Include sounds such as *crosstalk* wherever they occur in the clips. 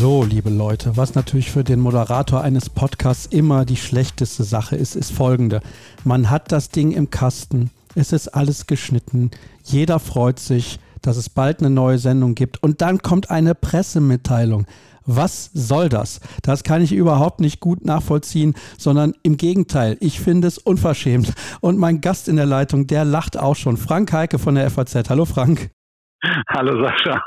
So, liebe Leute, was natürlich für den Moderator eines Podcasts immer die schlechteste Sache ist, ist folgende. Man hat das Ding im Kasten, es ist alles geschnitten, jeder freut sich, dass es bald eine neue Sendung gibt und dann kommt eine Pressemitteilung. Was soll das? Das kann ich überhaupt nicht gut nachvollziehen, sondern im Gegenteil, ich finde es unverschämt. Und mein Gast in der Leitung, der lacht auch schon. Frank Heike von der FAZ. Hallo Frank. Hallo Sascha.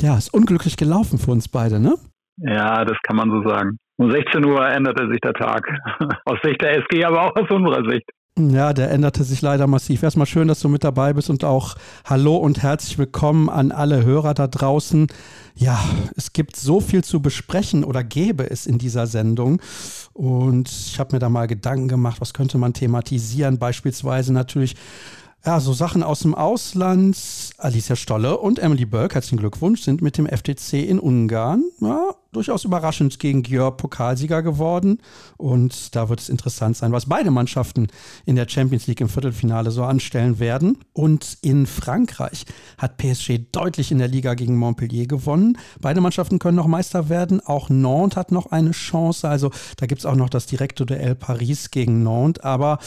Ja, ist unglücklich gelaufen für uns beide, ne? Ja, das kann man so sagen. Um 16 Uhr änderte sich der Tag. *laughs* Aus Sicht der SG, aber auch aus unserer Sicht. Ja, der änderte sich leider massiv. Erstmal schön, dass du mit dabei bist und auch Hallo und herzlich willkommen an alle Hörer da draußen. Ja, es gibt so viel zu besprechen oder gäbe es in dieser Sendung. Und ich habe mir da mal Gedanken gemacht, was könnte man thematisieren. Beispielsweise natürlich ja, so Sachen aus dem Ausland. Alicia Stolle und Emily Burke, herzlichen Glückwunsch, sind mit dem FTC in Ungarn ja, durchaus überraschend gegen Gjör Pokalsieger geworden. Und da wird es interessant sein, was beide Mannschaften in der Champions League im Viertelfinale so anstellen werden. Und in Frankreich hat PSG deutlich in der Liga gegen Montpellier gewonnen. Beide Mannschaften können noch Meister werden. Auch Nantes hat noch eine Chance. Also da gibt es auch noch das direkte Duell Paris gegen Nantes. Aber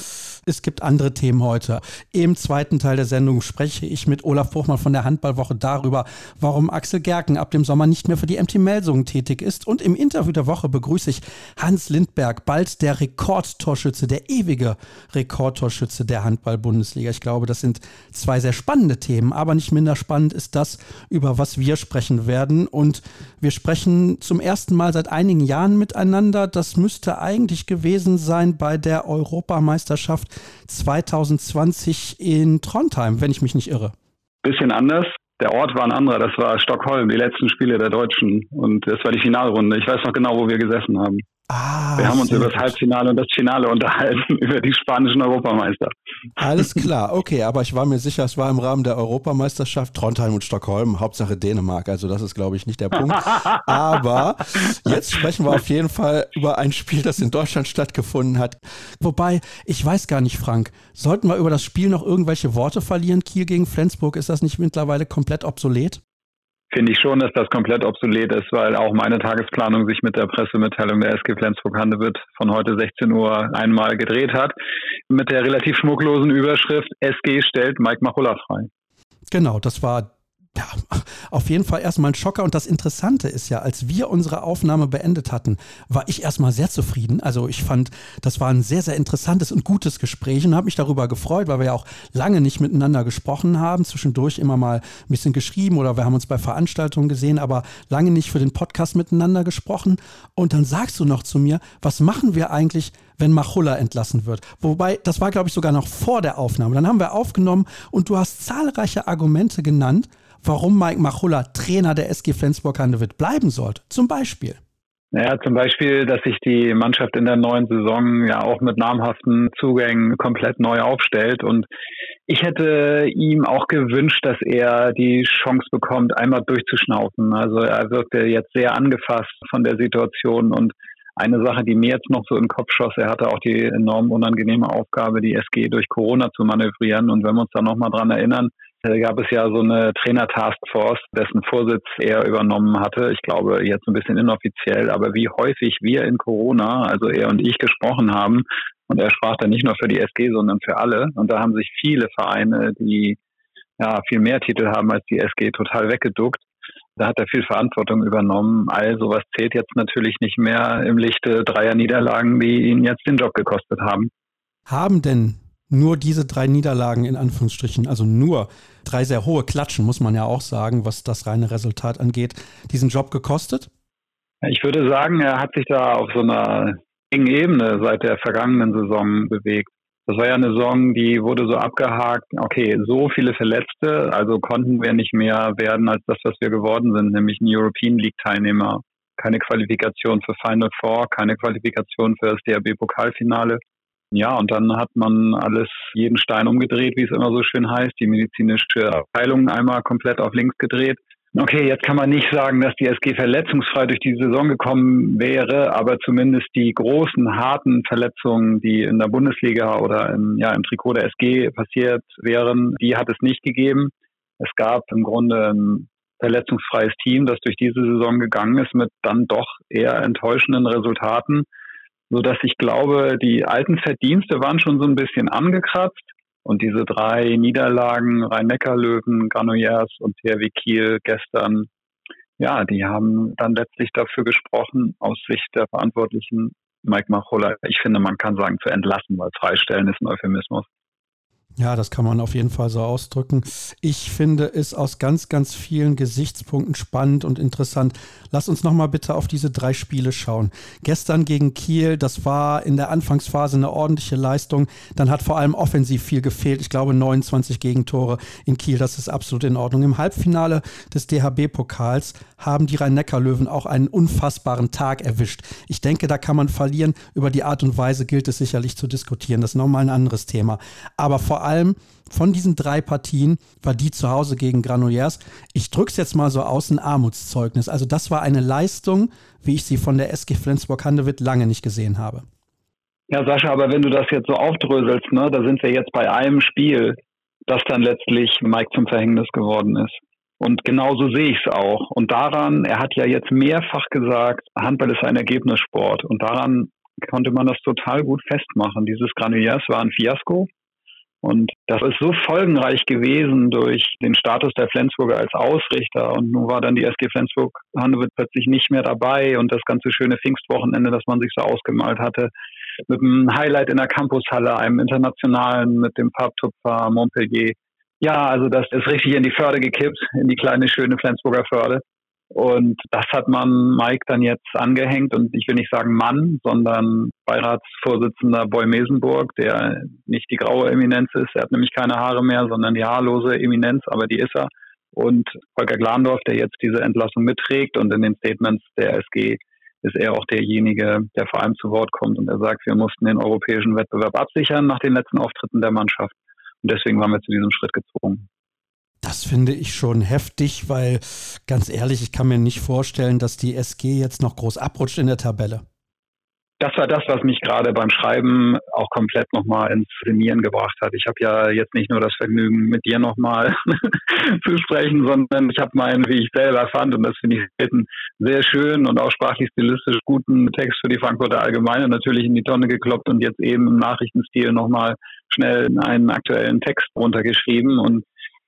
es gibt andere Themen heute. Im zweiten Teil der Sendung spreche ich mit Olaf Buchmann von der Handballwoche darüber, warum Axel Gerken ab dem Sommer nicht mehr für die MT Melsungen tätig ist. Und im Interview der Woche begrüße ich Hans Lindberg, bald der Rekordtorschütze, der ewige Rekordtorschütze der Handball-Bundesliga. Ich glaube, das sind zwei sehr spannende Themen, aber nicht minder spannend ist das, über was wir sprechen werden. Und wir sprechen zum ersten Mal seit einigen Jahren miteinander. Das müsste eigentlich gewesen sein bei der Europameisterschaft 2020 in Trondheim, wenn ich mich nicht irre. Bisschen anders der Ort war ein anderer, das war Stockholm, die letzten Spiele der Deutschen. Und das war die Finalrunde. Ich weiß noch genau, wo wir gesessen haben. Ah, wir haben uns über das Halbfinale und das Finale unterhalten, *laughs* über die spanischen Europameister. Alles *laughs* klar, okay, aber ich war mir sicher, es war im Rahmen der Europameisterschaft Trondheim und Stockholm, Hauptsache Dänemark, also das ist, glaube ich, nicht der Punkt. *laughs* aber jetzt sprechen wir auf jeden Fall über ein Spiel, das in Deutschland stattgefunden hat. Wobei, ich weiß gar nicht, Frank, sollten wir über das Spiel noch irgendwelche Worte verlieren? Kiel gegen Flensburg, ist das nicht mittlerweile komplett obsolet? Finde ich schon, dass das komplett obsolet ist, weil auch meine Tagesplanung sich mit der Pressemitteilung der SG Flensburg-Handewitt von heute 16 Uhr einmal gedreht hat, mit der relativ schmucklosen Überschrift SG stellt Mike Machulla frei. Genau, das war ja, auf jeden Fall erstmal ein Schocker. Und das Interessante ist ja, als wir unsere Aufnahme beendet hatten, war ich erstmal sehr zufrieden. Also ich fand, das war ein sehr, sehr interessantes und gutes Gespräch und habe mich darüber gefreut, weil wir ja auch lange nicht miteinander gesprochen haben. Zwischendurch immer mal ein bisschen geschrieben oder wir haben uns bei Veranstaltungen gesehen, aber lange nicht für den Podcast miteinander gesprochen. Und dann sagst du noch zu mir, was machen wir eigentlich, wenn Machulla entlassen wird. Wobei, das war, glaube ich, sogar noch vor der Aufnahme. Dann haben wir aufgenommen und du hast zahlreiche Argumente genannt, warum Mike Machulla Trainer der SG Flensburg-Handewitt bleiben sollte. Zum Beispiel. Naja, zum Beispiel, dass sich die Mannschaft in der neuen Saison ja auch mit namhaften Zugängen komplett neu aufstellt. Und ich hätte ihm auch gewünscht, dass er die Chance bekommt, einmal durchzuschnaufen. Also er wirkte jetzt sehr angefasst von der Situation und eine Sache, die mir jetzt noch so im Kopf schoss, er hatte auch die enorm unangenehme Aufgabe, die SG durch Corona zu manövrieren. Und wenn wir uns da nochmal dran erinnern, gab es ja so eine Trainer-Taskforce, dessen Vorsitz er übernommen hatte. Ich glaube, jetzt ein bisschen inoffiziell, aber wie häufig wir in Corona, also er und ich, gesprochen haben, und er sprach da nicht nur für die SG, sondern für alle. Und da haben sich viele Vereine, die ja viel mehr Titel haben als die SG, total weggeduckt. Da hat er viel Verantwortung übernommen. All sowas zählt jetzt natürlich nicht mehr im Lichte dreier Niederlagen, die ihn jetzt den Job gekostet haben. Haben denn nur diese drei Niederlagen in Anführungsstrichen, also nur drei sehr hohe Klatschen, muss man ja auch sagen, was das reine Resultat angeht, diesen Job gekostet? Ich würde sagen, er hat sich da auf so einer engen Ebene seit der vergangenen Saison bewegt. Das war ja eine Saison, die wurde so abgehakt, okay, so viele Verletzte, also konnten wir nicht mehr werden als das, was wir geworden sind, nämlich ein European League Teilnehmer. Keine Qualifikation für Final Four, keine Qualifikation für das DRB Pokalfinale. Ja, und dann hat man alles, jeden Stein umgedreht, wie es immer so schön heißt, die medizinische Abteilung einmal komplett auf links gedreht. Okay, jetzt kann man nicht sagen, dass die SG verletzungsfrei durch die Saison gekommen wäre, aber zumindest die großen, harten Verletzungen, die in der Bundesliga oder im, ja, im Trikot der SG passiert wären, die hat es nicht gegeben. Es gab im Grunde ein verletzungsfreies Team, das durch diese Saison gegangen ist mit dann doch eher enttäuschenden Resultaten so dass ich glaube, die alten Verdienste waren schon so ein bisschen angekratzt. Und diese drei Niederlagen, Rhein-Neckar-Löwen, Granollers und THW Kiel gestern, ja, die haben dann letztlich dafür gesprochen, aus Sicht der Verantwortlichen, Mike Machola, ich finde, man kann sagen, zu entlassen, weil freistellen ist ein Euphemismus. Ja, das kann man auf jeden Fall so ausdrücken. Ich finde es aus ganz, ganz vielen Gesichtspunkten spannend und interessant. Lass uns nochmal bitte auf diese drei Spiele schauen. Gestern gegen Kiel, das war in der Anfangsphase eine ordentliche Leistung. Dann hat vor allem offensiv viel gefehlt. Ich glaube 29 Gegentore in Kiel, das ist absolut in Ordnung. Im Halbfinale des DHB-Pokals haben die Rhein-Neckar-Löwen auch einen unfassbaren Tag erwischt. Ich denke, da kann man verlieren. Über die Art und Weise gilt es sicherlich zu diskutieren. Das ist nochmal ein anderes Thema. Aber vor allem von diesen drei Partien war die zu Hause gegen Granollers. Ich drücke es jetzt mal so aus, ein Armutszeugnis. Also das war eine Leistung, wie ich sie von der SG Flensburg-Handewitt lange nicht gesehen habe. Ja, Sascha, aber wenn du das jetzt so aufdröselst, ne, da sind wir jetzt bei einem Spiel, das dann letztlich Mike zum Verhängnis geworden ist. Und genauso sehe ich es auch. Und daran, er hat ja jetzt mehrfach gesagt, Handball ist ein Ergebnissport. Und daran konnte man das total gut festmachen. Dieses Granuliers war ein Fiasko. Und das ist so folgenreich gewesen durch den Status der Flensburger als Ausrichter. Und nun war dann die SG Flensburg Handewitt plötzlich nicht mehr dabei und das ganze schöne Pfingstwochenende, das man sich so ausgemalt hatte, mit einem Highlight in der Campushalle, einem internationalen, mit dem Farbtupfer Montpellier. Ja, also das ist richtig in die Förde gekippt, in die kleine, schöne Flensburger Förde. Und das hat man Mike dann jetzt angehängt und ich will nicht sagen Mann, sondern Beiratsvorsitzender Boy Mesenburg, der nicht die graue Eminenz ist. Er hat nämlich keine Haare mehr, sondern die haarlose Eminenz, aber die ist er. Und Volker Glandorf, der jetzt diese Entlassung mitträgt und in den Statements der SG ist er auch derjenige, der vor allem zu Wort kommt und er sagt, wir mussten den europäischen Wettbewerb absichern nach den letzten Auftritten der Mannschaft. Und deswegen waren wir zu diesem Schritt gezwungen. Das finde ich schon heftig, weil ganz ehrlich, ich kann mir nicht vorstellen, dass die SG jetzt noch groß abrutscht in der Tabelle. Das war das, was mich gerade beim Schreiben auch komplett nochmal ins Trainieren gebracht hat. Ich habe ja jetzt nicht nur das Vergnügen, mit dir nochmal *laughs* zu sprechen, sondern ich habe meinen, wie ich selber fand, und das finde ich einen sehr schön und auch sprachlich stilistisch guten Text für die Frankfurter Allgemeine natürlich in die Tonne gekloppt und jetzt eben im Nachrichtenstil nochmal schnell einen aktuellen Text runtergeschrieben. Und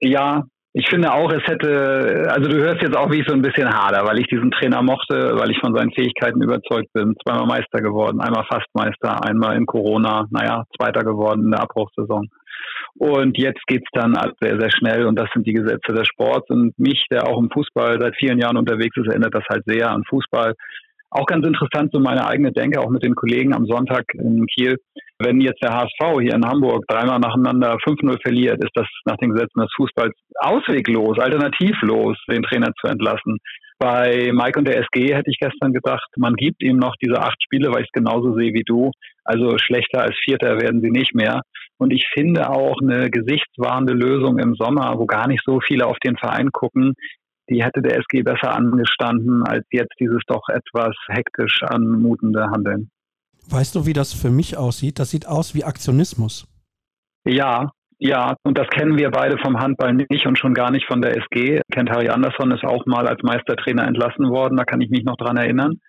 ja, ich finde auch, es hätte, also du hörst jetzt auch, wie ich so ein bisschen hader, weil ich diesen Trainer mochte, weil ich von seinen Fähigkeiten überzeugt bin. Zweimal Meister geworden, einmal fast Meister, einmal in Corona, naja, Zweiter geworden in der Abbruchsaison. Und jetzt geht's dann sehr, sehr schnell und das sind die Gesetze des Sports. Und mich, der auch im Fußball seit vielen Jahren unterwegs ist, erinnert das halt sehr an Fußball. Auch ganz interessant, so meine eigene Denke, auch mit den Kollegen am Sonntag in Kiel. Wenn jetzt der HSV hier in Hamburg dreimal nacheinander 5-0 verliert, ist das nach den Gesetzen des Fußballs ausweglos, alternativlos, den Trainer zu entlassen. Bei Mike und der SG hätte ich gestern gedacht, man gibt ihm noch diese acht Spiele, weil ich es genauso sehe wie du. Also schlechter als Vierter werden sie nicht mehr. Und ich finde auch eine gesichtswahrende Lösung im Sommer, wo gar nicht so viele auf den Verein gucken, die hätte der SG besser angestanden als jetzt dieses doch etwas hektisch anmutende Handeln. Weißt du, wie das für mich aussieht? Das sieht aus wie Aktionismus. Ja, ja, und das kennen wir beide vom Handball nicht und schon gar nicht von der SG. Kennt Harry Andersson ist auch mal als Meistertrainer entlassen worden, da kann ich mich noch dran erinnern.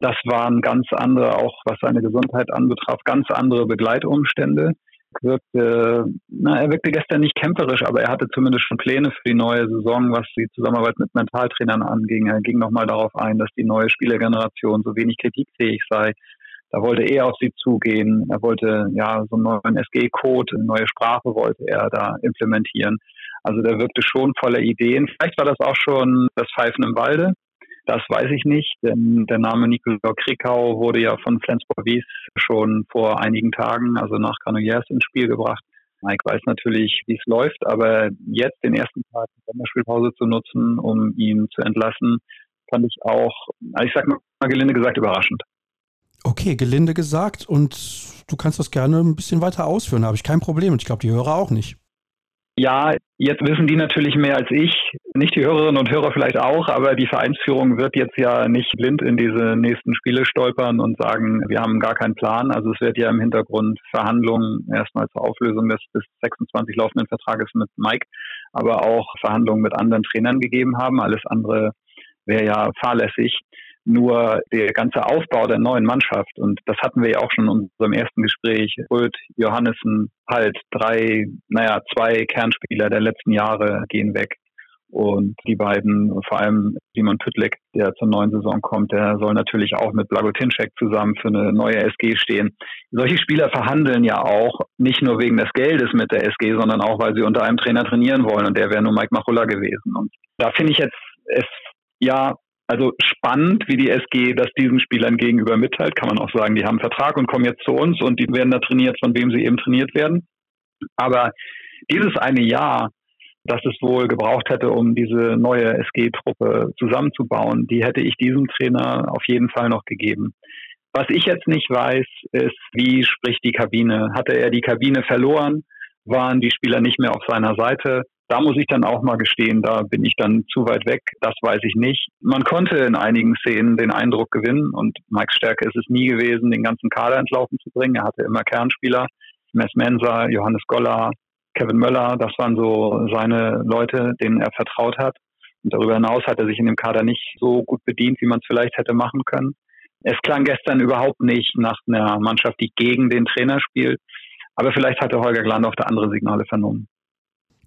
Das waren ganz andere, auch was seine Gesundheit anbetraf, ganz andere Begleitumstände wirkte, na, er wirkte gestern nicht kämpferisch, aber er hatte zumindest schon Pläne für die neue Saison, was die Zusammenarbeit mit Mentaltrainern anging. Er ging nochmal darauf ein, dass die neue Spielergeneration so wenig kritikfähig sei. Da wollte er auf sie zugehen. Er wollte ja so einen neuen SG-Code, eine neue Sprache wollte er da implementieren. Also der wirkte schon voller Ideen. Vielleicht war das auch schon das Pfeifen im Walde. Das weiß ich nicht, denn der Name Nikolai Krikau wurde ja von Flensburg Wies schon vor einigen Tagen, also nach Granollers, ins Spiel gebracht. Mike weiß natürlich, wie es läuft, aber jetzt den ersten Tag der Spielpause zu nutzen, um ihn zu entlassen, fand ich auch, ich sag mal gelinde gesagt, überraschend. Okay, gelinde gesagt und du kannst das gerne ein bisschen weiter ausführen, habe ich kein Problem und ich glaube, die Hörer auch nicht. Ja, jetzt wissen die natürlich mehr als ich, nicht die Hörerinnen und Hörer vielleicht auch, aber die Vereinsführung wird jetzt ja nicht blind in diese nächsten Spiele stolpern und sagen, wir haben gar keinen Plan. Also es wird ja im Hintergrund Verhandlungen erstmal zur Auflösung des bis 26 laufenden Vertrages mit Mike, aber auch Verhandlungen mit anderen Trainern gegeben haben. Alles andere wäre ja fahrlässig nur der ganze Aufbau der neuen Mannschaft. Und das hatten wir ja auch schon in unserem ersten Gespräch. Röth, Johannessen, halt drei, naja, zwei Kernspieler der letzten Jahre gehen weg. Und die beiden, vor allem Simon Pütlik, der zur neuen Saison kommt, der soll natürlich auch mit Blagotinczek zusammen für eine neue SG stehen. Solche Spieler verhandeln ja auch nicht nur wegen des Geldes mit der SG, sondern auch, weil sie unter einem Trainer trainieren wollen. Und der wäre nur Mike Machulla gewesen. Und da finde ich jetzt es ja also spannend, wie die SG das diesen Spielern gegenüber mitteilt, kann man auch sagen, die haben einen Vertrag und kommen jetzt zu uns und die werden da trainiert, von wem sie eben trainiert werden. Aber dieses eine Jahr, das es wohl gebraucht hätte, um diese neue SG-Truppe zusammenzubauen, die hätte ich diesem Trainer auf jeden Fall noch gegeben. Was ich jetzt nicht weiß, ist, wie spricht die Kabine? Hatte er die Kabine verloren? Waren die Spieler nicht mehr auf seiner Seite? Da muss ich dann auch mal gestehen, da bin ich dann zu weit weg. Das weiß ich nicht. Man konnte in einigen Szenen den Eindruck gewinnen und Mikes Stärke ist es nie gewesen, den ganzen Kader ins Laufen zu bringen. Er hatte immer Kernspieler. Mess Mensa, Johannes Goller, Kevin Möller, das waren so seine Leute, denen er vertraut hat. Und darüber hinaus hat er sich in dem Kader nicht so gut bedient, wie man es vielleicht hätte machen können. Es klang gestern überhaupt nicht nach einer Mannschaft, die gegen den Trainer spielt. Aber vielleicht hatte Holger Glandorf da andere Signale vernommen.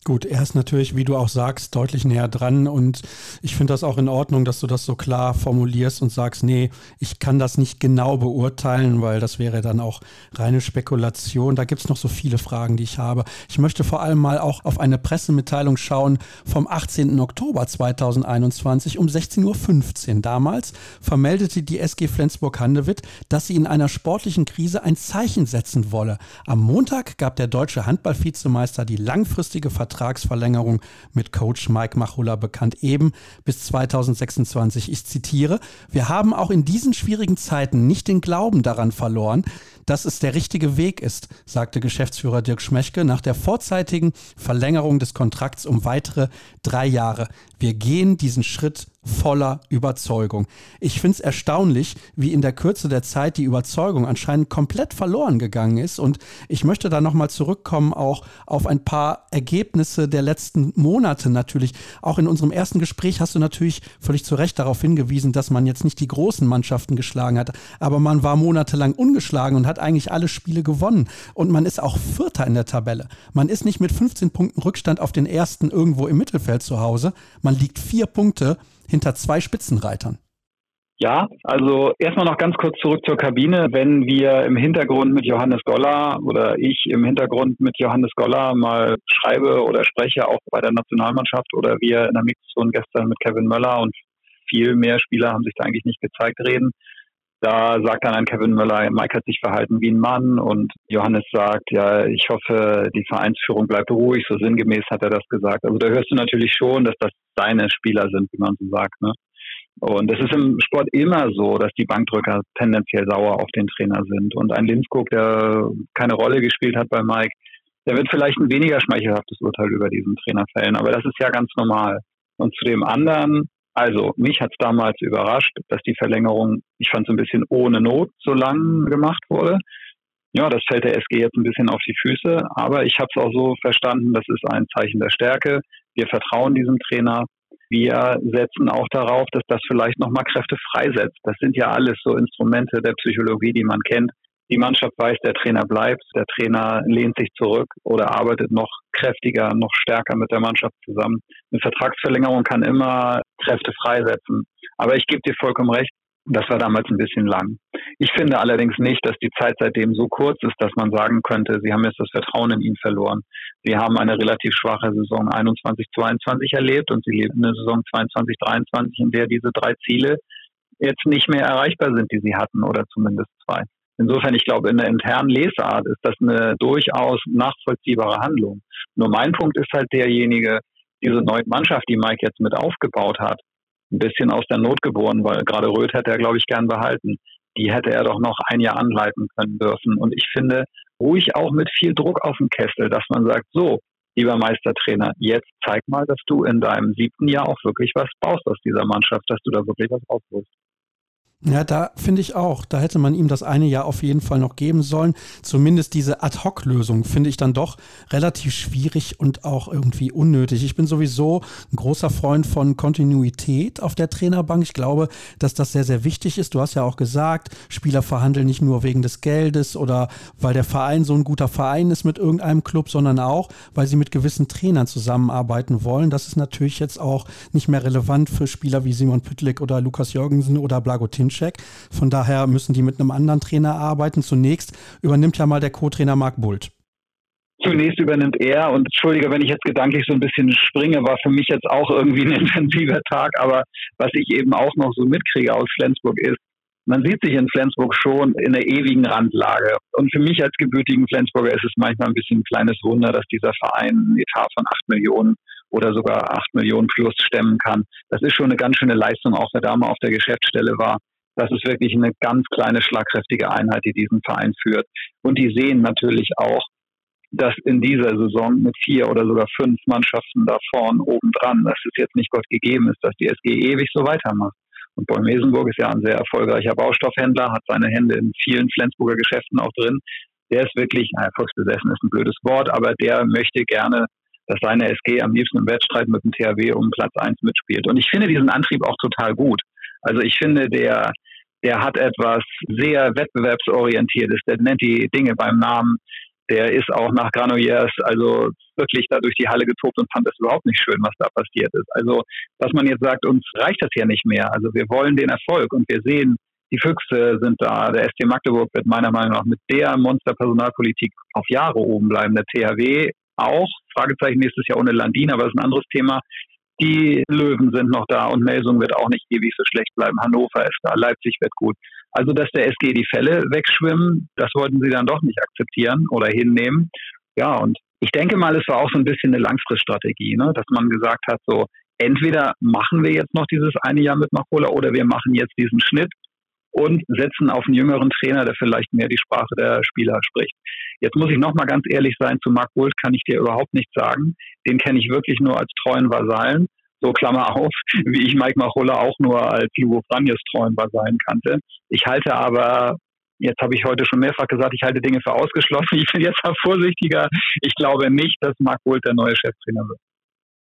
Gut, er ist natürlich, wie du auch sagst, deutlich näher dran und ich finde das auch in Ordnung, dass du das so klar formulierst und sagst, nee, ich kann das nicht genau beurteilen, weil das wäre dann auch reine Spekulation. Da gibt es noch so viele Fragen, die ich habe. Ich möchte vor allem mal auch auf eine Pressemitteilung schauen vom 18. Oktober 2021 um 16.15 Uhr. Damals vermeldete die SG Flensburg-Handewitt, dass sie in einer sportlichen Krise ein Zeichen setzen wolle. Am Montag gab der deutsche Handballvizemeister die langfristige Verteidigung Vertragsverlängerung mit Coach Mike Machula bekannt, eben bis 2026. Ich zitiere, wir haben auch in diesen schwierigen Zeiten nicht den Glauben daran verloren, dass es der richtige Weg ist, sagte Geschäftsführer Dirk Schmechke nach der vorzeitigen Verlängerung des Kontrakts um weitere drei Jahre. Wir gehen diesen Schritt voller Überzeugung. Ich finde es erstaunlich, wie in der Kürze der Zeit die Überzeugung anscheinend komplett verloren gegangen ist. Und ich möchte da nochmal zurückkommen, auch auf ein paar Ergebnisse der letzten Monate natürlich. Auch in unserem ersten Gespräch hast du natürlich völlig zu Recht darauf hingewiesen, dass man jetzt nicht die großen Mannschaften geschlagen hat, aber man war monatelang ungeschlagen und hat eigentlich alle Spiele gewonnen. Und man ist auch Vierter in der Tabelle. Man ist nicht mit 15 Punkten Rückstand auf den ersten irgendwo im Mittelfeld zu Hause. Man liegt vier Punkte hinter zwei Spitzenreitern. Ja, also erstmal noch ganz kurz zurück zur Kabine. Wenn wir im Hintergrund mit Johannes Goller oder ich im Hintergrund mit Johannes Goller mal schreibe oder spreche, auch bei der Nationalmannschaft oder wir in der Mixzone gestern mit Kevin Möller und viel mehr Spieler haben sich da eigentlich nicht gezeigt reden. Da sagt dann ein Kevin Möller, Mike hat sich verhalten wie ein Mann und Johannes sagt, ja, ich hoffe, die Vereinsführung bleibt ruhig, so sinngemäß hat er das gesagt. Also da hörst du natürlich schon, dass das deine Spieler sind, wie man so sagt. Ne? Und es ist im Sport immer so, dass die Bankdrücker tendenziell sauer auf den Trainer sind. Und ein Linskog, der keine Rolle gespielt hat bei Mike, der wird vielleicht ein weniger schmeichelhaftes Urteil über diesen Trainer fällen. Aber das ist ja ganz normal. Und zu dem anderen, also mich hat es damals überrascht, dass die Verlängerung, ich fand es ein bisschen ohne Not so lang gemacht wurde. Ja, das fällt der SG jetzt ein bisschen auf die Füße, aber ich habe es auch so verstanden, das ist ein Zeichen der Stärke. Wir vertrauen diesem Trainer wir setzen auch darauf, dass das vielleicht nochmal Kräfte freisetzt. Das sind ja alles so Instrumente der Psychologie, die man kennt. Die Mannschaft weiß, der Trainer bleibt, der Trainer lehnt sich zurück oder arbeitet noch kräftiger, noch stärker mit der Mannschaft zusammen. Eine Vertragsverlängerung kann immer Kräfte freisetzen. Aber ich gebe dir vollkommen recht, das war damals ein bisschen lang. Ich finde allerdings nicht, dass die Zeit seitdem so kurz ist, dass man sagen könnte, sie haben jetzt das Vertrauen in ihn verloren. Sie haben eine relativ schwache Saison 21, 22 erlebt und sie leben eine Saison 22, 23, in der diese drei Ziele jetzt nicht mehr erreichbar sind, die sie hatten oder zumindest zwei. Insofern, ich glaube, in der internen Lesart ist das eine durchaus nachvollziehbare Handlung. Nur mein Punkt ist halt derjenige, diese neue Mannschaft, die Mike jetzt mit aufgebaut hat, ein bisschen aus der Not geboren, weil gerade Röth hätte er, glaube ich, gern behalten. die hätte er doch noch ein Jahr anleiten können dürfen. Und ich finde, ruhig auch mit viel Druck auf dem Kessel, dass man sagt, so, lieber Meistertrainer, jetzt zeig mal, dass du in deinem siebten Jahr auch wirklich was baust aus dieser Mannschaft, dass du da wirklich was rausholst. Ja, da finde ich auch. Da hätte man ihm das eine Jahr auf jeden Fall noch geben sollen. Zumindest diese Ad-Hoc-Lösung finde ich dann doch relativ schwierig und auch irgendwie unnötig. Ich bin sowieso ein großer Freund von Kontinuität auf der Trainerbank. Ich glaube, dass das sehr, sehr wichtig ist. Du hast ja auch gesagt, Spieler verhandeln nicht nur wegen des Geldes oder weil der Verein so ein guter Verein ist mit irgendeinem Club, sondern auch, weil sie mit gewissen Trainern zusammenarbeiten wollen. Das ist natürlich jetzt auch nicht mehr relevant für Spieler wie Simon Püttlik oder Lukas Jorgensen oder Blagotin Ginczek. Von daher müssen die mit einem anderen Trainer arbeiten. Zunächst übernimmt ja mal der Co-Trainer Marc Bult. Zunächst übernimmt er und entschuldige, wenn ich jetzt gedanklich so ein bisschen springe, war für mich jetzt auch irgendwie ein intensiver Tag, aber was ich eben auch noch so mitkriege aus Flensburg ist, man sieht sich in Flensburg schon in der ewigen Randlage. Und für mich als gebürtigen Flensburger ist es manchmal ein bisschen ein kleines Wunder, dass dieser Verein einen Etat von acht Millionen oder sogar acht Millionen plus stemmen kann. Das ist schon eine ganz schöne Leistung, auch da mal auf der Geschäftsstelle war das ist wirklich eine ganz kleine, schlagkräftige Einheit, die diesen Verein führt. Und die sehen natürlich auch, dass in dieser Saison mit vier oder sogar fünf Mannschaften da vorn oben dran, dass es jetzt nicht Gott gegeben ist, dass die SG ewig so weitermacht. Und Boll-Mesenburg ist ja ein sehr erfolgreicher Baustoffhändler, hat seine Hände in vielen Flensburger Geschäften auch drin. Der ist wirklich, naja, erfolgsbesessen ist ein blödes Wort, aber der möchte gerne, dass seine SG am liebsten im Wettstreit mit dem THW um Platz eins mitspielt. Und ich finde diesen Antrieb auch total gut. Also ich finde, der, der hat etwas sehr wettbewerbsorientiertes, der nennt die Dinge beim Namen. Der ist auch nach Granollers also wirklich da durch die Halle getobt und fand es überhaupt nicht schön, was da passiert ist. Also, was man jetzt sagt, uns reicht das ja nicht mehr. Also, wir wollen den Erfolg und wir sehen, die Füchse sind da. Der ST Magdeburg wird meiner Meinung nach mit der Monsterpersonalpolitik auf Jahre oben bleiben. Der THW auch. Fragezeichen nächstes Jahr ohne Landin, aber das ist ein anderes Thema. Die Löwen sind noch da und Melsung wird auch nicht ewig so schlecht bleiben. Hannover ist da, Leipzig wird gut. Also, dass der SG die Fälle wegschwimmen, das wollten sie dann doch nicht akzeptieren oder hinnehmen. Ja, und ich denke mal, es war auch so ein bisschen eine Langfriststrategie, ne? dass man gesagt hat, so, entweder machen wir jetzt noch dieses eine Jahr mit Machola oder wir machen jetzt diesen Schnitt und setzen auf einen jüngeren Trainer, der vielleicht mehr die Sprache der Spieler spricht. Jetzt muss ich nochmal ganz ehrlich sein, zu Marc Wolf kann ich dir überhaupt nichts sagen. Den kenne ich wirklich nur als treuen Vasallen. So Klammer auf, wie ich Mike Machola auch nur als Lugo Franjes treuen Vasallen kannte. Ich halte aber Jetzt habe ich heute schon mehrfach gesagt, ich halte Dinge für ausgeschlossen. Ich bin jetzt mal vorsichtiger. Ich glaube nicht, dass Marc Wolt der neue Cheftrainer wird.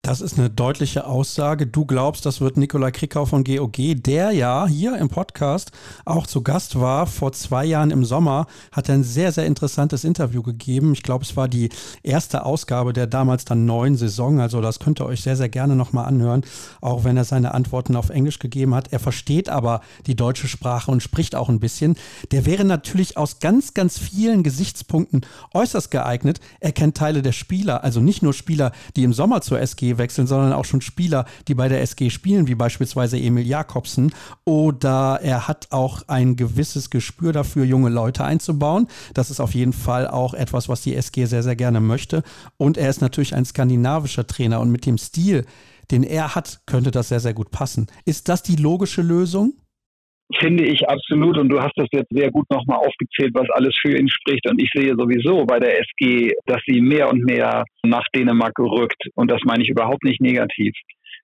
Das ist eine deutliche Aussage. Du glaubst, das wird Nikolai Krickau von GOG, der ja hier im Podcast auch zu Gast war. Vor zwei Jahren im Sommer hat er ein sehr, sehr interessantes Interview gegeben. Ich glaube, es war die erste Ausgabe der damals dann neuen Saison. Also das könnt ihr euch sehr, sehr gerne nochmal anhören, auch wenn er seine Antworten auf Englisch gegeben hat. Er versteht aber die deutsche Sprache und spricht auch ein bisschen. Der wäre natürlich aus ganz, ganz vielen Gesichtspunkten äußerst geeignet. Er kennt Teile der Spieler, also nicht nur Spieler, die im Sommer zur SG wechseln, sondern auch schon Spieler, die bei der SG spielen, wie beispielsweise Emil Jakobsen. Oder er hat auch ein gewisses Gespür dafür, junge Leute einzubauen. Das ist auf jeden Fall auch etwas, was die SG sehr, sehr gerne möchte. Und er ist natürlich ein skandinavischer Trainer und mit dem Stil, den er hat, könnte das sehr, sehr gut passen. Ist das die logische Lösung? Finde ich absolut. Und du hast das jetzt sehr gut nochmal aufgezählt, was alles für ihn spricht. Und ich sehe sowieso bei der SG, dass sie mehr und mehr nach Dänemark rückt. Und das meine ich überhaupt nicht negativ.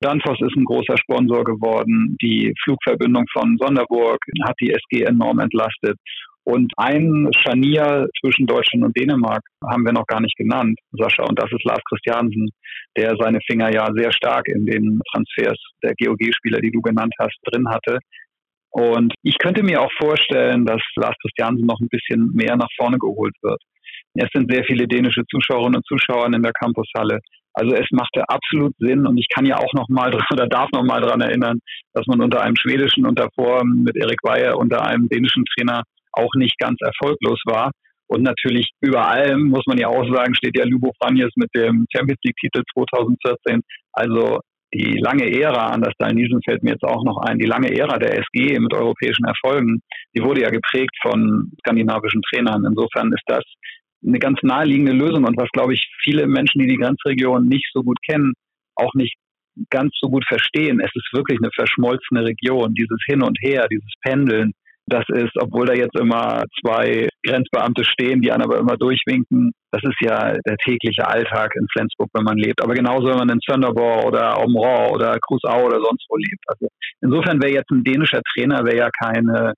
Danfoss ist ein großer Sponsor geworden. Die Flugverbindung von Sonderburg hat die SG enorm entlastet. Und ein Scharnier zwischen Deutschland und Dänemark haben wir noch gar nicht genannt, Sascha. Und das ist Lars Christiansen, der seine Finger ja sehr stark in den Transfers der GOG-Spieler, die du genannt hast, drin hatte. Und ich könnte mir auch vorstellen, dass Lars Christiansen noch ein bisschen mehr nach vorne geholt wird. Es sind sehr viele dänische Zuschauerinnen und Zuschauer in der Campushalle. Also es machte absolut Sinn und ich kann ja auch noch mal *laughs* oder darf noch mal daran erinnern, dass man unter einem schwedischen und davor mit Erik Weyer unter einem dänischen Trainer auch nicht ganz erfolglos war. Und natürlich über allem muss man ja auch sagen, steht ja Lubo Franjes mit dem Champions League Titel 2014. Also die lange Ära, an das Dalnisen fällt mir jetzt auch noch ein, die lange Ära der SG mit europäischen Erfolgen, die wurde ja geprägt von skandinavischen Trainern. Insofern ist das eine ganz naheliegende Lösung und was, glaube ich, viele Menschen, die die Grenzregion nicht so gut kennen, auch nicht ganz so gut verstehen. Es ist wirklich eine verschmolzene Region. Dieses Hin und Her, dieses Pendeln, Das ist, obwohl da jetzt immer zwei Grenzbeamte stehen, die einen aber immer durchwinken, das ist ja der tägliche Alltag in Flensburg, wenn man lebt. Aber genauso, wenn man in Thunderball oder Omron oder Cruzau oder sonst wo lebt. Also insofern wäre jetzt ein dänischer Trainer wäre ja keine,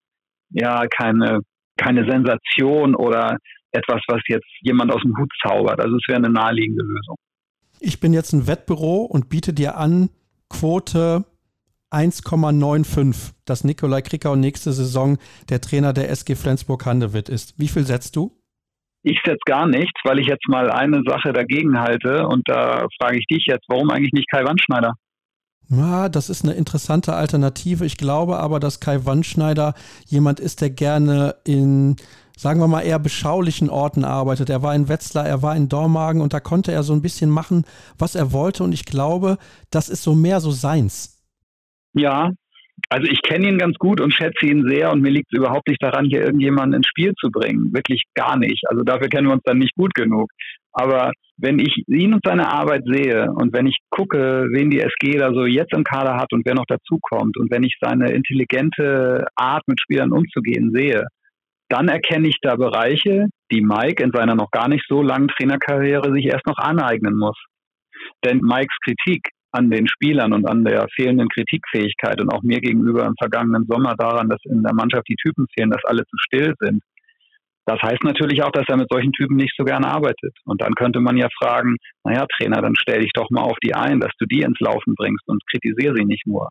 ja, keine, keine Sensation oder etwas, was jetzt jemand aus dem Hut zaubert. Also es wäre eine naheliegende Lösung. Ich bin jetzt ein Wettbüro und biete dir an, Quote 1,95, dass Nikolai Krikau nächste Saison der Trainer der SG Flensburg-Handewitt ist. Wie viel setzt du? Ich setze gar nichts, weil ich jetzt mal eine Sache dagegen halte und da frage ich dich jetzt, warum eigentlich nicht Kai Wandschneider? Ja, das ist eine interessante Alternative. Ich glaube aber, dass Kai Wandschneider jemand ist, der gerne in, sagen wir mal, eher beschaulichen Orten arbeitet. Er war in Wetzlar, er war in Dormagen und da konnte er so ein bisschen machen, was er wollte. Und ich glaube, das ist so mehr so seins. Ja, also ich kenne ihn ganz gut und schätze ihn sehr und mir liegt es überhaupt nicht daran, hier irgendjemanden ins Spiel zu bringen. Wirklich gar nicht. Also dafür kennen wir uns dann nicht gut genug. Aber wenn ich ihn und seine Arbeit sehe und wenn ich gucke, wen die SG da so jetzt im Kader hat und wer noch dazukommt und wenn ich seine intelligente Art mit Spielern umzugehen sehe, dann erkenne ich da Bereiche, die Mike in seiner noch gar nicht so langen Trainerkarriere sich erst noch aneignen muss. Denn Mikes Kritik an den Spielern und an der fehlenden Kritikfähigkeit und auch mir gegenüber im vergangenen Sommer daran, dass in der Mannschaft die Typen fehlen, dass alle zu still sind. Das heißt natürlich auch, dass er mit solchen Typen nicht so gerne arbeitet. Und dann könnte man ja fragen, naja, Trainer, dann stell dich doch mal auf die ein, dass du die ins Laufen bringst und kritisiere sie nicht nur.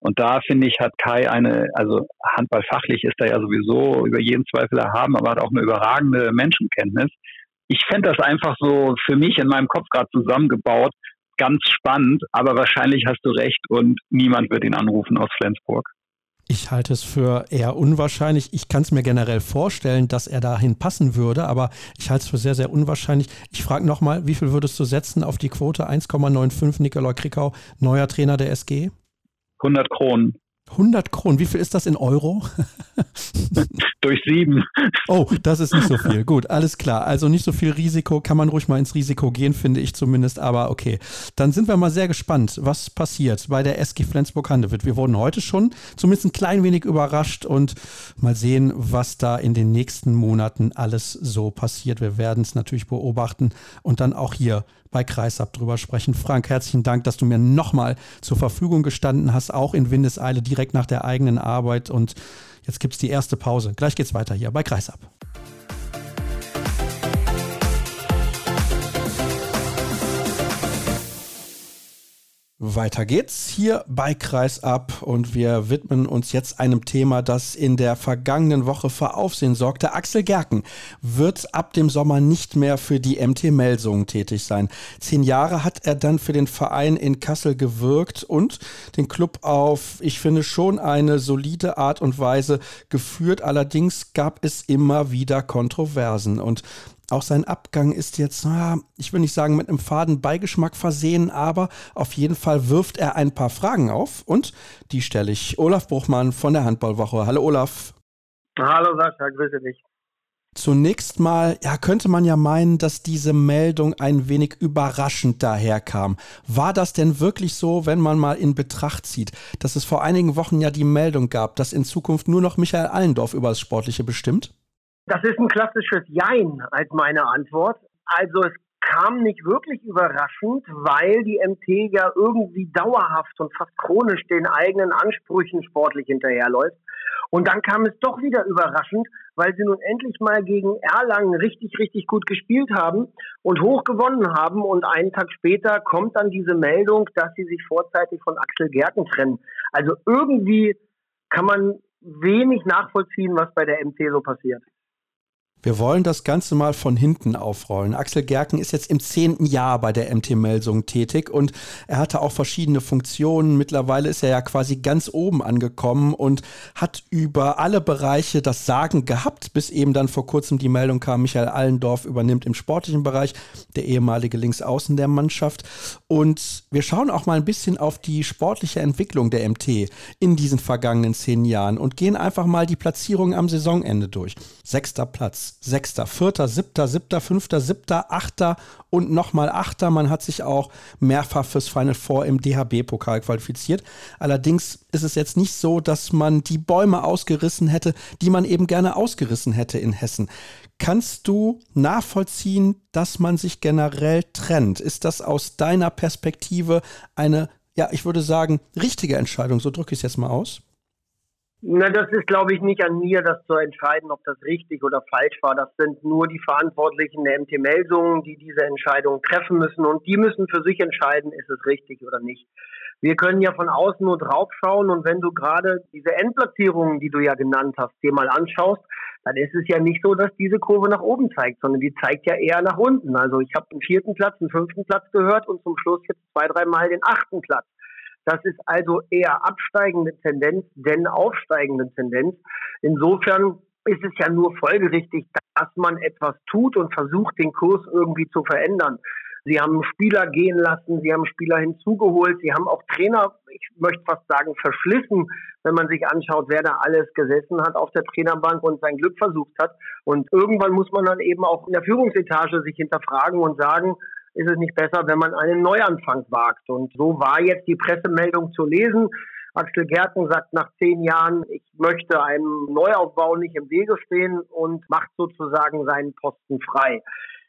Und da finde ich, hat Kai eine, also handballfachlich ist er ja sowieso über jeden Zweifel erhaben, aber hat auch eine überragende Menschenkenntnis. Ich fände das einfach so für mich in meinem Kopf gerade zusammengebaut, ganz spannend, aber wahrscheinlich hast du recht und niemand wird ihn anrufen aus Flensburg. Ich halte es für eher unwahrscheinlich. Ich kann es mir generell vorstellen, dass er dahin passen würde, aber ich halte es für sehr, sehr unwahrscheinlich. Ich frage nochmal, wie viel würdest du setzen auf die Quote 1,95 Nikolai Krikau, neuer Trainer der SG? 100 Kronen. 100 Kronen, wie viel ist das in Euro? *laughs* Durch sieben. Oh, das ist nicht so viel. Gut, alles klar. Also nicht so viel Risiko, kann man ruhig mal ins Risiko gehen, finde ich zumindest. Aber okay, dann sind wir mal sehr gespannt, was passiert bei der SG Flensburg-Handewitt. Wir wurden heute schon zumindest ein klein wenig überrascht und mal sehen, was da in den nächsten Monaten alles so passiert. Wir werden es natürlich beobachten und dann auch hier bei Kreisab drüber sprechen. Frank, herzlichen Dank, dass du mir nochmal zur Verfügung gestanden hast, auch in Windeseile, direkt nach der eigenen Arbeit. Und jetzt gibt es die erste Pause. Gleich geht's weiter hier bei Kreisab. Weiter geht's hier bei Kreisab und wir widmen uns jetzt einem Thema, das in der vergangenen Woche für Aufsehen sorgte. Axel Gerken wird ab dem Sommer nicht mehr für die MT Melsungen tätig sein. Zehn Jahre hat er dann für den Verein in Kassel gewirkt und den Club auf, ich finde, schon eine solide Art und Weise geführt. Allerdings gab es immer wieder Kontroversen und auch sein Abgang ist jetzt, ich will nicht sagen mit einem faden Beigeschmack versehen, aber auf jeden Fall wirft er ein paar Fragen auf und die stelle ich Olaf Bruchmann von der Handballwoche. Hallo Olaf. Hallo Sascha, grüße dich. Zunächst mal, ja, könnte man ja meinen, dass diese Meldung ein wenig überraschend daherkam. War das denn wirklich so, wenn man mal in Betracht zieht, dass es vor einigen Wochen ja die Meldung gab, dass in Zukunft nur noch Michael Allendorf über das Sportliche bestimmt? Das ist ein klassisches Jein als meine Antwort. Also es kam nicht wirklich überraschend, weil die MT ja irgendwie dauerhaft und fast chronisch den eigenen Ansprüchen sportlich hinterherläuft. Und dann kam es doch wieder überraschend, weil sie nun endlich mal gegen Erlangen richtig, richtig gut gespielt haben und hoch gewonnen haben. Und einen Tag später kommt dann diese Meldung, dass sie sich vorzeitig von Axel Gerken trennen. Also irgendwie kann man wenig nachvollziehen, was bei der MT so passiert. Wir wollen das Ganze mal von hinten aufrollen. Axel Gerken ist jetzt im zehnten Jahr bei der MT Melsung tätig und er hatte auch verschiedene Funktionen. Mittlerweile ist er ja quasi ganz oben angekommen und hat über alle Bereiche das Sagen gehabt, bis eben dann vor kurzem die Meldung kam, Michael Allendorf übernimmt im sportlichen Bereich, der ehemalige Linksaußen der Mannschaft. Und wir schauen auch mal ein bisschen auf die sportliche Entwicklung der MT in diesen vergangenen zehn Jahren und gehen einfach mal die Platzierung am Saisonende durch. Sechster Platz Platz Sechster, Vierter, Siebter, Siebter, Fünfter, Siebter, Achter und nochmal Achter. Man hat sich auch mehrfach fürs Final Four im DHB-Pokal qualifiziert. Allerdings ist es jetzt nicht so, dass man die Bäume ausgerissen hätte, die man eben gerne ausgerissen hätte in Hessen. Kannst du nachvollziehen, dass man sich generell trennt? Ist das aus deiner Perspektive eine, ja, ich würde sagen, richtige Entscheidung? So drücke ich es jetzt mal aus. Na, das ist, glaube ich, nicht an mir, das zu entscheiden, ob das richtig oder falsch war. Das sind nur die Verantwortlichen der MT Melsungen, die diese Entscheidung treffen müssen. Und die müssen für sich entscheiden, ist es richtig oder nicht. Wir können ja von außen nur draufschauen. Und wenn du gerade diese Endplatzierungen, die du ja genannt hast, dir mal anschaust, dann ist es ja nicht so, dass diese Kurve nach oben zeigt, sondern die zeigt ja eher nach unten. Also ich habe den vierten Platz, den fünften Platz gehört und zum Schluss jetzt zwei, dreimal den achten Platz. Das ist also eher absteigende Tendenz, denn aufsteigende Tendenz. Insofern ist es ja nur folgerichtig, dass man etwas tut und versucht, den Kurs irgendwie zu verändern. Sie haben Spieler gehen lassen, sie haben Spieler hinzugeholt, sie haben auch Trainer, ich möchte fast sagen, verschlissen, wenn man sich anschaut, wer da alles gesessen hat auf der Trainerbank und sein Glück versucht hat. Und irgendwann muss man dann eben auch in der Führungsetage sich hinterfragen und sagen, ist es nicht besser, wenn man einen Neuanfang wagt. Und so war jetzt die Pressemeldung zu lesen. Axel Gerken sagt nach zehn Jahren, ich möchte einem Neuaufbau nicht im Wege stehen und macht sozusagen seinen Posten frei.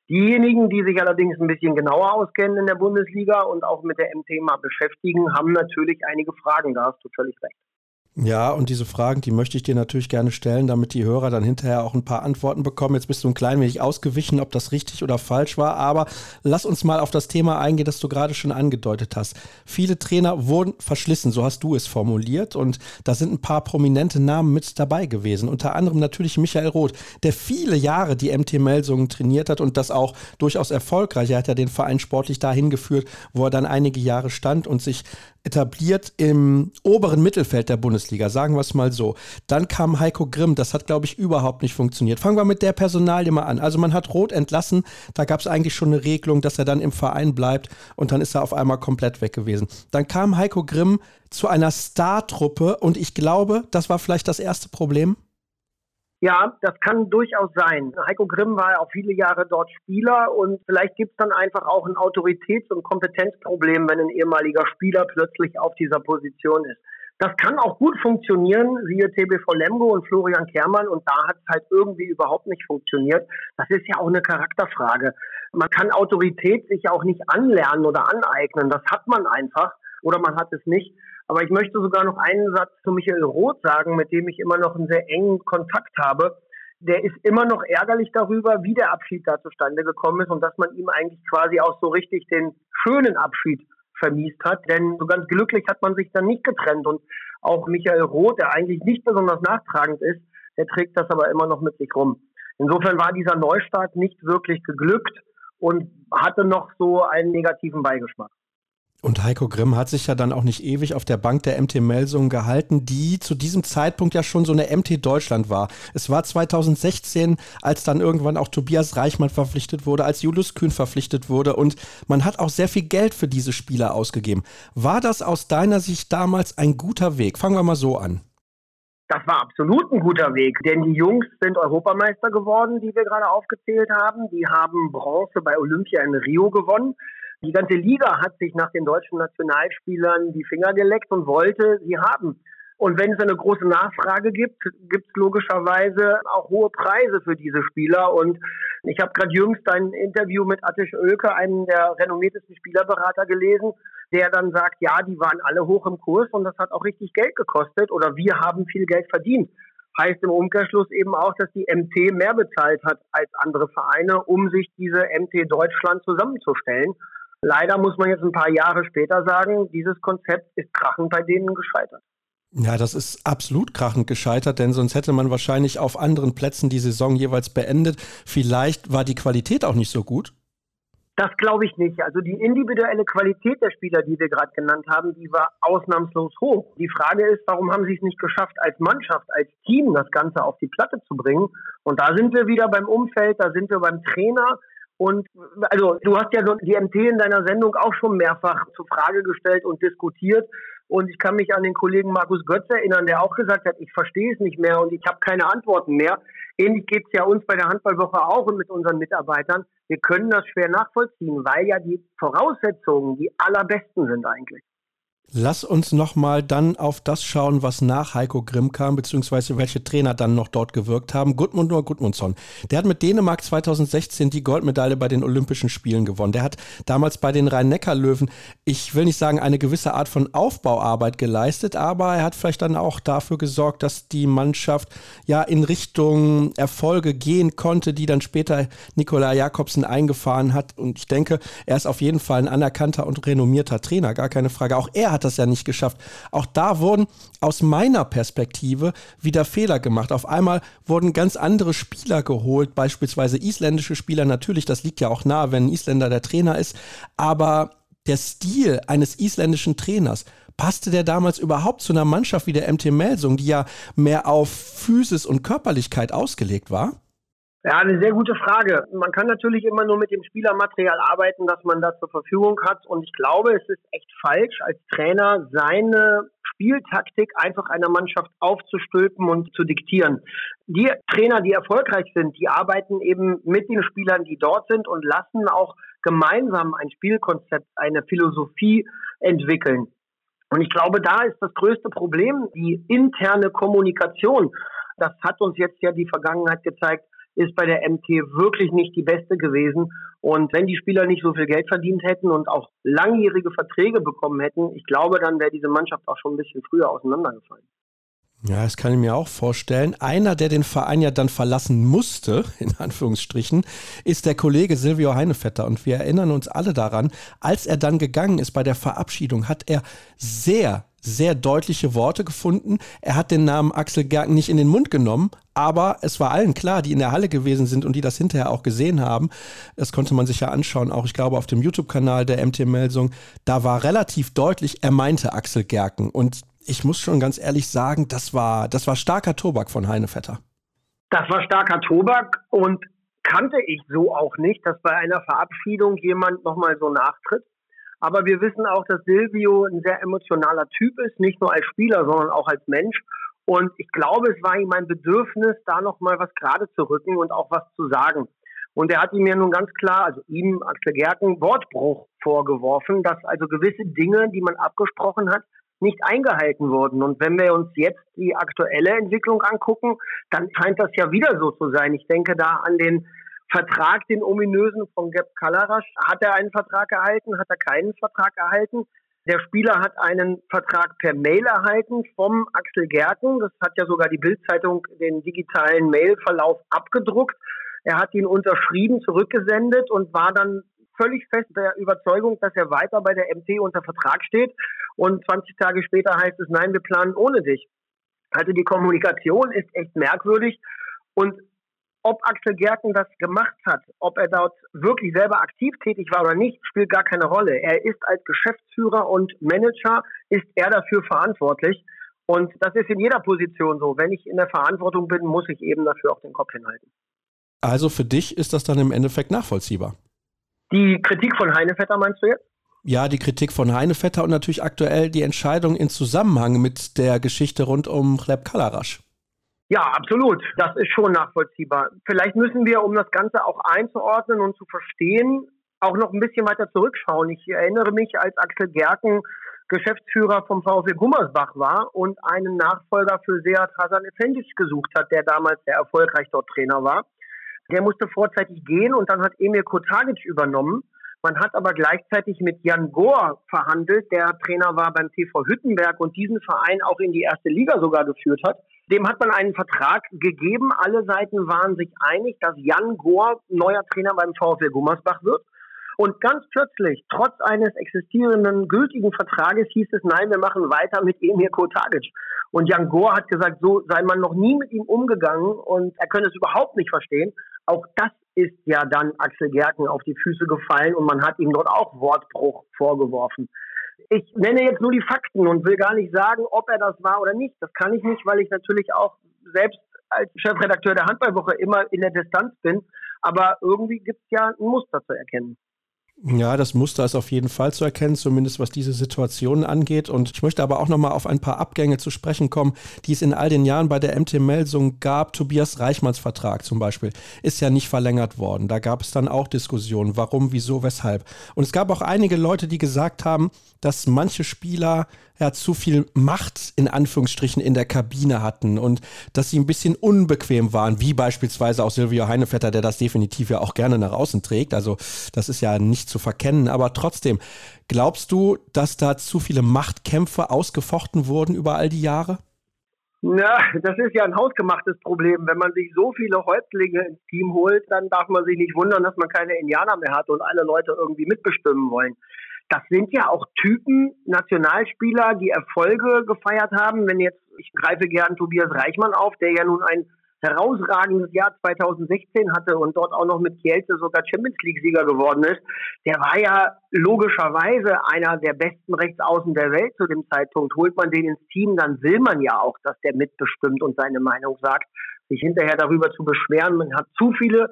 Diejenigen, die sich allerdings ein bisschen genauer auskennen in der Bundesliga und auch mit der MT mal beschäftigen, haben natürlich einige Fragen. Da hast du völlig recht. Ja, und diese Fragen, die möchte ich dir natürlich gerne stellen, damit die Hörer dann hinterher auch ein paar Antworten bekommen. Jetzt bist du ein klein wenig ausgewichen, ob das richtig oder falsch war, aber lass uns mal auf das Thema eingehen, das du gerade schon angedeutet hast. Viele Trainer wurden verschlissen, so hast du es formuliert, und da sind ein paar prominente Namen mit dabei gewesen. Unter anderem natürlich Michael Roth, der viele Jahre die MT Melsungen trainiert hat und das auch durchaus erfolgreich. Er hat ja den Verein sportlich dahin geführt, wo er dann einige Jahre stand und sich etabliert im oberen Mittelfeld der Bundesliga, sagen wir es mal so. Dann kam Heiko Grimm, das hat, glaube ich, überhaupt nicht funktioniert. Fangen wir mit der Personalie mal an. Also man hat Rot entlassen, da gab es eigentlich schon eine Regelung, dass er dann im Verein bleibt und dann ist er auf einmal komplett weg gewesen. Dann kam Heiko Grimm zu einer Star-Truppe und ich glaube, das war vielleicht das erste Problem. Ja, das kann durchaus sein. Heiko Grimm war ja auch viele Jahre dort Spieler und vielleicht gibt es dann einfach auch ein Autoritäts- und Kompetenzproblem, wenn ein ehemaliger Spieler plötzlich auf dieser Position ist. Das kann auch gut funktionieren, siehe TBV Lemgo und Florian Kermann, und da hat es halt irgendwie überhaupt nicht funktioniert. Das ist ja auch eine Charakterfrage. Man kann Autorität sich auch nicht anlernen oder aneignen. Das hat man einfach oder man hat es nicht. Aber ich möchte sogar noch einen Satz zu Michael Roth sagen, mit dem ich immer noch einen sehr engen Kontakt habe. Der ist immer noch ärgerlich darüber, wie der Abschied da zustande gekommen ist und dass man ihm eigentlich quasi auch so richtig den schönen Abschied vermiest hat. Denn so ganz glücklich hat man sich dann nicht getrennt. Und auch Michael Roth, der eigentlich nicht besonders nachtragend ist, der trägt das aber immer noch mit sich rum. Insofern war dieser Neustart nicht wirklich geglückt und hatte noch so einen negativen Beigeschmack. Und Heiko Grimm hat sich ja dann auch nicht ewig auf der Bank der MT Melsungen gehalten, die zu diesem Zeitpunkt ja schon so eine MT Deutschland war. Es war 2016, als dann irgendwann auch Tobias Reichmann verpflichtet wurde, als Julius Kühn verpflichtet wurde und man hat auch sehr viel Geld für diese Spieler ausgegeben. War das aus deiner Sicht damals ein guter Weg? Fangen wir mal so an. Das war absolut ein guter Weg, denn die Jungs sind Europameister geworden, die wir gerade aufgezählt haben. Die haben Bronze bei Olympia in Rio gewonnen. Die ganze Liga hat sich nach den deutschen Nationalspielern die Finger geleckt und wollte sie haben. Und wenn es eine große Nachfrage gibt, gibt es logischerweise auch hohe Preise für diese Spieler. Und ich habe gerade jüngst ein Interview mit Attisch Oelke, einem der renommiertesten Spielerberater, gelesen, der dann sagt, ja, die waren alle hoch im Kurs und das hat auch richtig Geld gekostet oder wir haben viel Geld verdient. Heißt im Umkehrschluss eben auch, dass die MT mehr bezahlt hat als andere Vereine, um sich diese MT Deutschland zusammenzustellen. Leider muss man jetzt ein paar Jahre später sagen, dieses Konzept ist krachend bei denen gescheitert. Ja, das ist absolut krachend gescheitert, denn sonst hätte man wahrscheinlich auf anderen Plätzen die Saison jeweils beendet. Vielleicht war die Qualität auch nicht so gut. Das glaube ich nicht. Also die individuelle Qualität der Spieler, die wir gerade genannt haben, die war ausnahmslos hoch. Die Frage ist, warum haben sie es nicht geschafft, als Mannschaft, als Team das Ganze auf die Platte zu bringen? Und da sind wir wieder beim Umfeld, da sind wir beim Trainer, und also du hast ja die MT in deiner Sendung auch schon mehrfach zur Frage gestellt und diskutiert. Und ich kann mich an den Kollegen Markus Götz erinnern, der auch gesagt hat, ich verstehe es nicht mehr und ich habe keine Antworten mehr. Ähnlich geht es ja uns bei der Handballwoche auch und mit unseren Mitarbeitern. Wir können das schwer nachvollziehen, weil ja die Voraussetzungen die allerbesten sind eigentlich. Lass uns nochmal dann auf das schauen, was nach Heiko Grimm kam, beziehungsweise welche Trainer dann noch dort gewirkt haben. Gudmundur Gudmundsson. Der hat mit Dänemark 2016 die Goldmedaille bei den Olympischen Spielen gewonnen. Der hat damals bei den Rhein-Neckar-Löwen, ich will nicht sagen, eine gewisse Art von Aufbauarbeit geleistet, aber er hat vielleicht dann auch dafür gesorgt, dass die Mannschaft ja in Richtung Erfolge gehen konnte, die dann später Nikola Jakobsen eingefahren hat. Und ich denke, er ist auf jeden Fall ein anerkannter und renommierter Trainer, gar keine Frage. Auch er hat das ja nicht geschafft. Auch da wurden aus meiner Perspektive wieder Fehler gemacht. Auf einmal wurden ganz andere Spieler geholt, beispielsweise isländische Spieler. Natürlich, das liegt ja auch nahe, wenn ein Isländer der Trainer ist. Aber der Stil eines isländischen Trainers, passte der damals überhaupt zu einer Mannschaft wie der MT Melsung, die ja mehr auf Physis und Körperlichkeit ausgelegt war? Ja, eine sehr gute Frage. Man kann natürlich immer nur mit dem Spielermaterial arbeiten, das man da zur Verfügung hat. Und ich glaube, es ist echt falsch, als Trainer seine Spieltaktik einfach einer Mannschaft aufzustülpen und zu diktieren. Die Trainer, die erfolgreich sind, die arbeiten eben mit den Spielern, die dort sind und lassen auch gemeinsam ein Spielkonzept, eine Philosophie entwickeln. Und ich glaube, da ist das größte Problem die interne Kommunikation. Das hat uns jetzt ja die Vergangenheit gezeigt ist bei der MT wirklich nicht die beste gewesen. Und wenn die Spieler nicht so viel Geld verdient hätten und auch langjährige Verträge bekommen hätten, ich glaube, dann wäre diese Mannschaft auch schon ein bisschen früher auseinandergefallen. Ja, das kann ich mir auch vorstellen. Einer, der den Verein ja dann verlassen musste, *laughs* in Anführungsstrichen, ist der Kollege Silvio Heinevetter. Und wir erinnern uns alle daran, als er dann gegangen ist bei der Verabschiedung, hat er sehr, sehr deutliche Worte gefunden. Er hat den Namen Axel Gerken nicht in den Mund genommen, aber es war allen klar, die in der Halle gewesen sind und die das hinterher auch gesehen haben. Das konnte man sich ja anschauen, auch ich glaube auf dem YouTube-Kanal der MT Melsung. Da war relativ deutlich, er meinte Axel Gerken. Und ich muss schon ganz ehrlich sagen, das war, das war starker Tobak von Heinevetter. Das war starker Tobak und kannte ich so auch nicht, dass bei einer Verabschiedung jemand nochmal so nachtritt. Aber wir wissen auch, dass Silvio ein sehr emotionaler Typ ist, nicht nur als Spieler, sondern auch als Mensch. Und ich glaube, es war ihm ein Bedürfnis, da nochmal was gerade zu rücken und auch was zu sagen. Und er hat ihm ja nun ganz klar, also ihm, Axel Gerken, Wortbruch vorgeworfen, dass also gewisse Dinge, die man abgesprochen hat, nicht eingehalten wurden. Und wenn wir uns jetzt die aktuelle Entwicklung angucken, dann scheint das ja wieder so zu sein. Ich denke da an den Vertrag, den ominösen von Geb Kalarasch. Hat er einen Vertrag erhalten? Hat er keinen Vertrag erhalten? Der Spieler hat einen Vertrag per Mail erhalten vom Axel Gerken. Das hat ja sogar die Bildzeitung den digitalen Mailverlauf abgedruckt. Er hat ihn unterschrieben, zurückgesendet und war dann völlig fest der Überzeugung, dass er weiter bei der MT unter Vertrag steht. Und 20 Tage später heißt es, nein, wir planen ohne dich. Also die Kommunikation ist echt merkwürdig. Und ob Axel Gerken das gemacht hat, ob er dort wirklich selber aktiv tätig war oder nicht, spielt gar keine Rolle. Er ist als Geschäftsführer und Manager, ist er dafür verantwortlich. Und das ist in jeder Position so. Wenn ich in der Verantwortung bin, muss ich eben dafür auch den Kopf hinhalten. Also für dich ist das dann im Endeffekt nachvollziehbar? Die Kritik von Heinevetter meinst du jetzt? Ja, die Kritik von Heinevetter und natürlich aktuell die Entscheidung in Zusammenhang mit der Geschichte rund um Chleb Kalarasch. Ja, absolut. Das ist schon nachvollziehbar. Vielleicht müssen wir, um das Ganze auch einzuordnen und zu verstehen, auch noch ein bisschen weiter zurückschauen. Ich erinnere mich, als Axel Gerken Geschäftsführer vom VfL Gummersbach war und einen Nachfolger für Seat Hasan Efendic gesucht hat, der damals sehr erfolgreich dort Trainer war. Der musste vorzeitig gehen und dann hat Emil Kotagic übernommen. Man hat aber gleichzeitig mit Jan Gohr verhandelt, der Trainer war beim TV Hüttenberg und diesen Verein auch in die erste Liga sogar geführt hat. Dem hat man einen Vertrag gegeben. Alle Seiten waren sich einig, dass Jan Gohr neuer Trainer beim VfL Gummersbach wird. Und ganz plötzlich, trotz eines existierenden gültigen Vertrages, hieß es, nein, wir machen weiter mit Emir Kotagic. Und Jan Gohr hat gesagt, so sei man noch nie mit ihm umgegangen und er könne es überhaupt nicht verstehen. Auch das ist ja dann Axel Gerken auf die Füße gefallen und man hat ihm dort auch Wortbruch vorgeworfen. Ich nenne jetzt nur die Fakten und will gar nicht sagen, ob er das war oder nicht. Das kann ich nicht, weil ich natürlich auch selbst als Chefredakteur der Handballwoche immer in der Distanz bin. Aber irgendwie gibt es ja ein Muster zu erkennen. Ja, das Muster ist auf jeden Fall zu erkennen, zumindest was diese Situation angeht. Und ich möchte aber auch nochmal auf ein paar Abgänge zu sprechen kommen, die es in all den Jahren bei der MT Melsung gab. Tobias Reichmanns Vertrag zum Beispiel ist ja nicht verlängert worden. Da gab es dann auch Diskussionen, warum, wieso, weshalb. Und es gab auch einige Leute, die gesagt haben, dass manche Spieler ja zu viel Macht in Anführungsstrichen in der Kabine hatten und dass sie ein bisschen unbequem waren, wie beispielsweise auch Silvio Heinevetter, der das definitiv ja auch gerne nach außen trägt. Also das ist ja nicht zu verkennen, aber trotzdem, glaubst du, dass da zu viele Machtkämpfe ausgefochten wurden über all die Jahre? Na, das ist ja ein hausgemachtes Problem. Wenn man sich so viele Häuptlinge ins Team holt, dann darf man sich nicht wundern, dass man keine Indianer mehr hat und alle Leute irgendwie mitbestimmen wollen das sind ja auch Typen, Nationalspieler, die Erfolge gefeiert haben. Wenn jetzt, ich greife gern Tobias Reichmann auf, der ja nun ein herausragendes Jahr 2016 hatte und dort auch noch mit Kielce sogar Champions League-Sieger geworden ist, der war ja logischerweise einer der besten Rechtsaußen der Welt zu dem Zeitpunkt. Holt man den ins Team, dann will man ja auch, dass der mitbestimmt und seine Meinung sagt. Sich hinterher darüber zu beschweren, man hat zu viele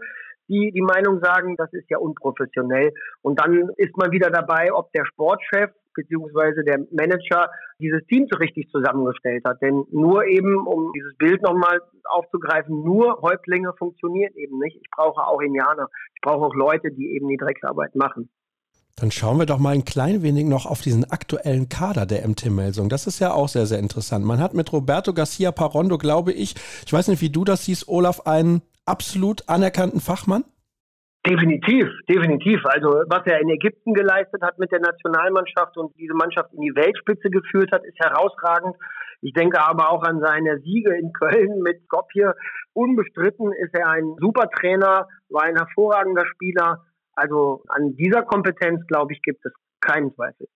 die die Meinung sagen, das ist ja unprofessionell. Und dann ist man wieder dabei, ob der Sportchef beziehungsweise der Manager dieses Team so richtig zusammengestellt hat. Denn nur eben, um dieses Bild nochmal aufzugreifen, nur Häuptlinge funktionieren eben nicht. Ich brauche auch Indianer. Ich brauche auch Leute, die eben die Drecksarbeit machen. Dann schauen wir doch mal ein klein wenig noch auf diesen aktuellen Kader der MT-Melsung. Das ist ja auch sehr, sehr interessant. Man hat mit Roberto Garcia Parondo, glaube ich, ich weiß nicht, wie du das siehst, Olaf, einen absolut anerkannten Fachmann? Definitiv, definitiv. Also was er in Ägypten geleistet hat mit der Nationalmannschaft und diese Mannschaft in die Weltspitze geführt hat, ist herausragend. Ich denke aber auch an seine Siege in Köln mit Skopje. Unbestritten ist er ein super Trainer, war ein hervorragender Spieler. Also an dieser Kompetenz, glaube ich, gibt es keinen Zweifel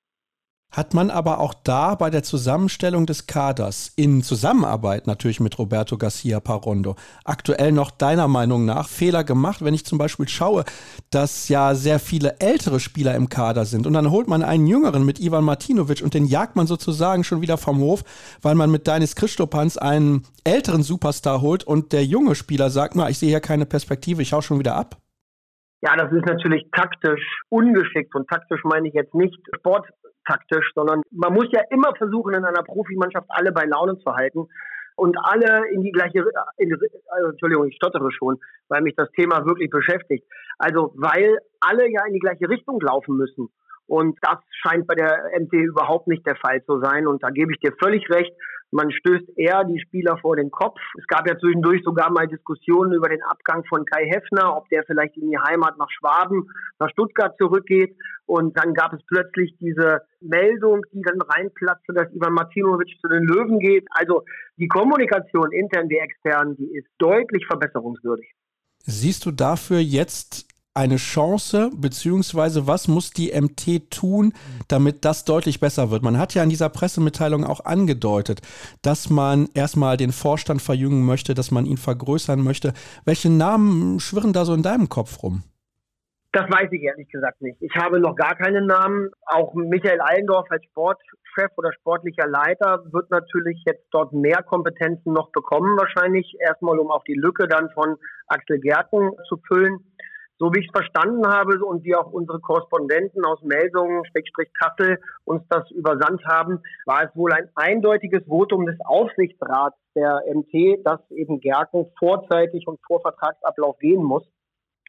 hat man aber auch da bei der Zusammenstellung des Kaders in Zusammenarbeit natürlich mit Roberto Garcia Parondo aktuell noch deiner Meinung nach Fehler gemacht, wenn ich zum Beispiel schaue, dass ja sehr viele ältere Spieler im Kader sind und dann holt man einen jüngeren mit Ivan Martinovic und den jagt man sozusagen schon wieder vom Hof, weil man mit Denis Christopans einen älteren Superstar holt und der junge Spieler sagt, na, ich sehe hier keine Perspektive, ich hau schon wieder ab. Ja, das ist natürlich taktisch ungeschickt und taktisch meine ich jetzt nicht Sport taktisch, sondern man muss ja immer versuchen, in einer Profimannschaft alle bei Laune zu halten und alle in die gleiche, in, also, Entschuldigung, ich stottere schon, weil mich das Thema wirklich beschäftigt. Also, weil alle ja in die gleiche Richtung laufen müssen. Und das scheint bei der MT überhaupt nicht der Fall zu sein. Und da gebe ich dir völlig recht. Man stößt eher die Spieler vor den Kopf. Es gab ja zwischendurch sogar mal Diskussionen über den Abgang von Kai Heffner, ob der vielleicht in die Heimat nach Schwaben, nach Stuttgart zurückgeht. Und dann gab es plötzlich diese Meldung, die dann reinplatzte, dass Ivan Martinovic zu den Löwen geht. Also die Kommunikation intern wie extern, die ist deutlich verbesserungswürdig. Siehst du dafür jetzt eine Chance, beziehungsweise was muss die MT tun, damit das deutlich besser wird? Man hat ja in dieser Pressemitteilung auch angedeutet, dass man erstmal den Vorstand verjüngen möchte, dass man ihn vergrößern möchte. Welche Namen schwirren da so in deinem Kopf rum? Das weiß ich ehrlich gesagt nicht. Ich habe noch gar keinen Namen. Auch Michael Allendorf als Sportchef oder sportlicher Leiter wird natürlich jetzt dort mehr Kompetenzen noch bekommen, wahrscheinlich erstmal, um auch die Lücke dann von Axel Gerken zu füllen. So wie ich es verstanden habe und wie auch unsere Korrespondenten aus Melsungen, Schrägstrich Kassel uns das übersandt haben, war es wohl ein eindeutiges Votum des Aufsichtsrats der MT, dass eben Gerken vorzeitig und vor Vertragsablauf gehen muss.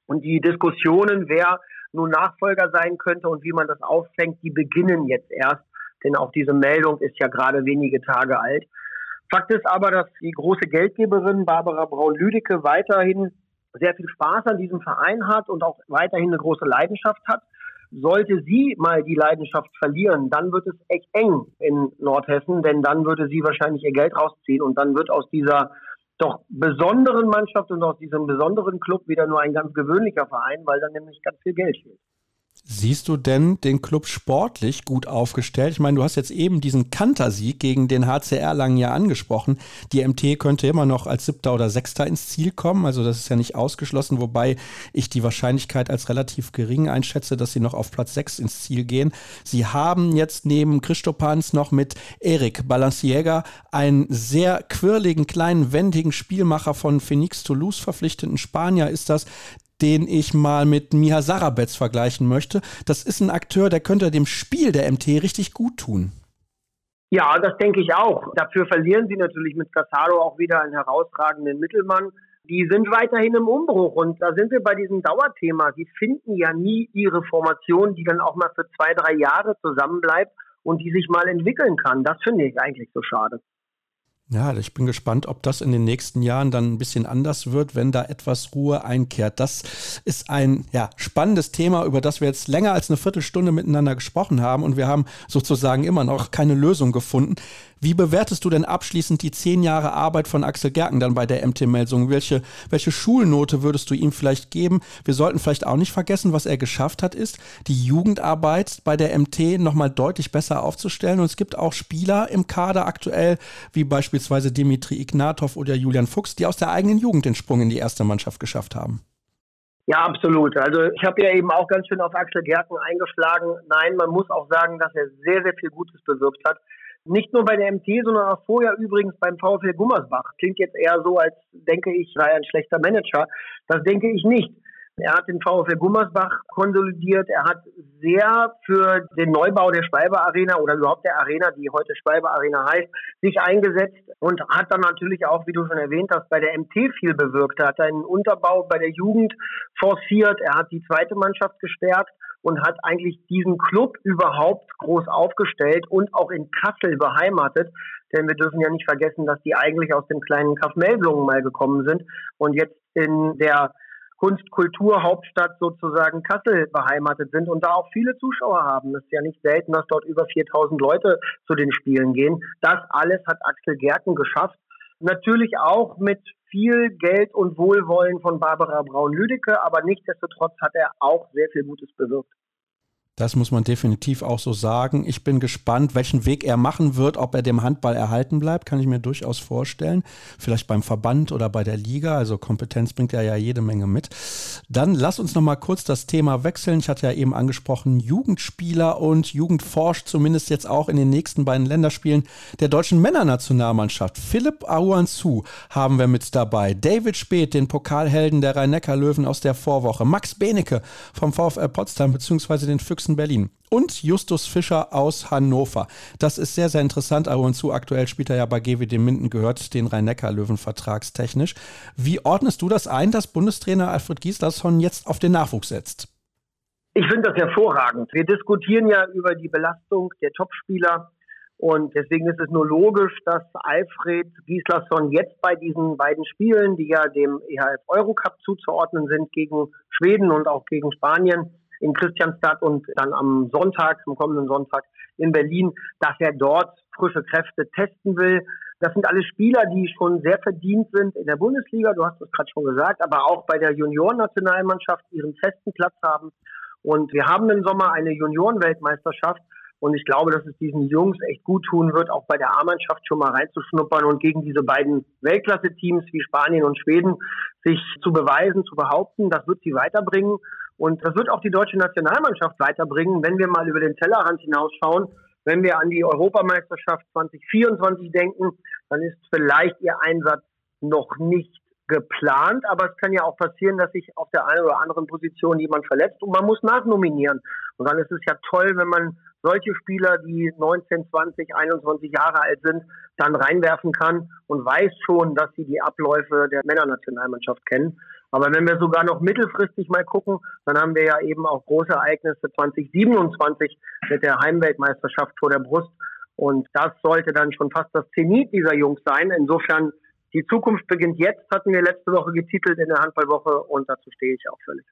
Und die Diskussionen, wer nun Nachfolger sein könnte und wie man das auffängt, die beginnen jetzt erst. Denn auch diese Meldung ist ja gerade wenige Tage alt. Fakt ist aber, dass die große Geldgeberin Barbara Braun-Lüdecke weiterhin sehr viel Spaß an diesem Verein hat und auch weiterhin eine große Leidenschaft hat. Sollte sie mal die Leidenschaft verlieren, dann wird es echt eng in Nordhessen, denn dann würde sie wahrscheinlich ihr Geld rausziehen und dann wird aus dieser doch besonderen Mannschaft und aus diesem besonderen Club wieder nur ein ganz gewöhnlicher Verein, weil dann nämlich ganz viel Geld fehlt. Siehst du denn den Club sportlich gut aufgestellt? Ich meine, du hast jetzt eben diesen Kantersieg gegen den HCR Langen ja angesprochen. Die MT könnte immer noch als Siebter oder Sechster ins Ziel kommen. Also das ist ja nicht ausgeschlossen, wobei ich die Wahrscheinlichkeit als relativ gering einschätze, dass sie noch auf Platz sechs ins Ziel gehen. Sie haben jetzt neben Christopans noch mit Erik Balanciega einen sehr quirligen, kleinen, wendigen Spielmacher von Phoenix Toulouse verpflichteten Spanier ist das, den ich mal mit Miha Sarabetz vergleichen möchte. Das ist ein Akteur, der könnte dem Spiel der MT richtig gut tun. Ja, das denke ich auch. Dafür verlieren sie natürlich mit Casado auch wieder einen herausragenden Mittelmann. Die sind weiterhin im Umbruch und da sind wir bei diesem Dauerthema. Sie finden ja nie ihre Formation, die dann auch mal für zwei, drei Jahre zusammenbleibt und die sich mal entwickeln kann. Das finde ich eigentlich so schade. Ja, ich bin gespannt, ob das in den nächsten Jahren dann ein bisschen anders wird, wenn da etwas Ruhe einkehrt. Das ist ein ja, spannendes Thema, über das wir jetzt länger als eine Viertelstunde miteinander gesprochen haben und wir haben sozusagen immer noch keine Lösung gefunden. Wie bewertest du denn abschließend die zehn Jahre Arbeit von Axel Gerken dann bei der MT-Melsung? Welche, welche Schulnote würdest du ihm vielleicht geben? Wir sollten vielleicht auch nicht vergessen, was er geschafft hat, ist, die Jugendarbeit bei der MT nochmal deutlich besser aufzustellen. Und es gibt auch Spieler im Kader aktuell, wie beispielsweise Dimitri Ignatov oder Julian Fuchs, die aus der eigenen Jugend den Sprung in die erste Mannschaft geschafft haben. Ja, absolut. Also ich habe ja eben auch ganz schön auf Axel Gerken eingeschlagen. Nein, man muss auch sagen, dass er sehr, sehr viel Gutes bewirkt hat. Nicht nur bei der MT, sondern auch vorher übrigens beim VfL Gummersbach. Klingt jetzt eher so, als denke ich, sei ein schlechter Manager. Das denke ich nicht. Er hat den VfL Gummersbach konsolidiert. Er hat sehr für den Neubau der Schwalbe Arena oder überhaupt der Arena, die heute Schwalbe Arena heißt, sich eingesetzt und hat dann natürlich auch, wie du schon erwähnt hast, bei der MT viel bewirkt. Er hat einen Unterbau bei der Jugend forciert. Er hat die zweite Mannschaft gestärkt und hat eigentlich diesen Club überhaupt groß aufgestellt und auch in Kassel beheimatet. Denn wir dürfen ja nicht vergessen, dass die eigentlich aus dem kleinen Kaff Melblungen mal gekommen sind und jetzt in der Kunst-Kultur-Hauptstadt sozusagen Kassel beheimatet sind und da auch viele Zuschauer haben. Es ist ja nicht selten, dass dort über 4000 Leute zu den Spielen gehen. Das alles hat Axel Gerken geschafft. Natürlich auch mit viel Geld und Wohlwollen von Barbara Braun-Lüdecke, aber nichtsdestotrotz hat er auch sehr viel Gutes bewirkt. Das muss man definitiv auch so sagen. Ich bin gespannt, welchen Weg er machen wird, ob er dem Handball erhalten bleibt, kann ich mir durchaus vorstellen. Vielleicht beim Verband oder bei der Liga. Also Kompetenz bringt er ja jede Menge mit. Dann lass uns noch mal kurz das Thema wechseln. Ich hatte ja eben angesprochen, Jugendspieler und Jugend forscht zumindest jetzt auch in den nächsten beiden Länderspielen der deutschen Männernationalmannschaft. Philipp Aouansou haben wir mit dabei. David Speth, den Pokalhelden der Rhein-Neckar-Löwen aus der Vorwoche. Max Benecke vom VfL Potsdam bzw. den Füchsen Füchsen Berlin. Und Justus Fischer aus Hannover. Das ist sehr, sehr interessant. Aber und zu aktuell spielt er ja bei GWD Minden, gehört den Rhein-Neckar-Löwen vertragstechnisch. Wie ordnest du das ein, dass Bundestrainer Alfred Gislason jetzt auf den Nachwuchs setzt? Ich finde das hervorragend. Wir diskutieren ja über die Belastung der Topspieler. Und deswegen ist es nur logisch, dass Alfred Gislason jetzt bei diesen beiden Spielen, die ja dem EHF Eurocup zuzuordnen sind, gegen Schweden und auch gegen Spanien, in Christianstadt und dann am Sonntag, am kommenden Sonntag in Berlin, dass er dort frische Kräfte testen will. Das sind alle Spieler, die schon sehr verdient sind in der Bundesliga, du hast es gerade schon gesagt, aber auch bei der Juniorennationalmannschaft ihren festen Platz haben. Und wir haben im Sommer eine Juniorenweltmeisterschaft. Und ich glaube, dass es diesen Jungs echt gut tun wird, auch bei der A-Mannschaft schon mal reinzuschnuppern und gegen diese beiden Weltklasse-Teams wie Spanien und Schweden sich zu beweisen, zu behaupten. Das wird sie weiterbringen. Und das wird auch die deutsche Nationalmannschaft weiterbringen, wenn wir mal über den Tellerrand hinausschauen. Wenn wir an die Europameisterschaft 2024 denken, dann ist vielleicht ihr Einsatz noch nicht geplant, aber es kann ja auch passieren, dass sich auf der einen oder anderen Position jemand verletzt und man muss nachnominieren. Und dann ist es ja toll, wenn man solche Spieler, die 19, 20, 21 Jahre alt sind, dann reinwerfen kann und weiß schon, dass sie die Abläufe der Männernationalmannschaft kennen. Aber wenn wir sogar noch mittelfristig mal gucken, dann haben wir ja eben auch große Ereignisse 2027 mit der Heimweltmeisterschaft vor der Brust. Und das sollte dann schon fast das Zenit dieser Jungs sein. Insofern, die Zukunft beginnt jetzt, hatten wir letzte Woche getitelt in der Handballwoche und dazu stehe ich auch völlig.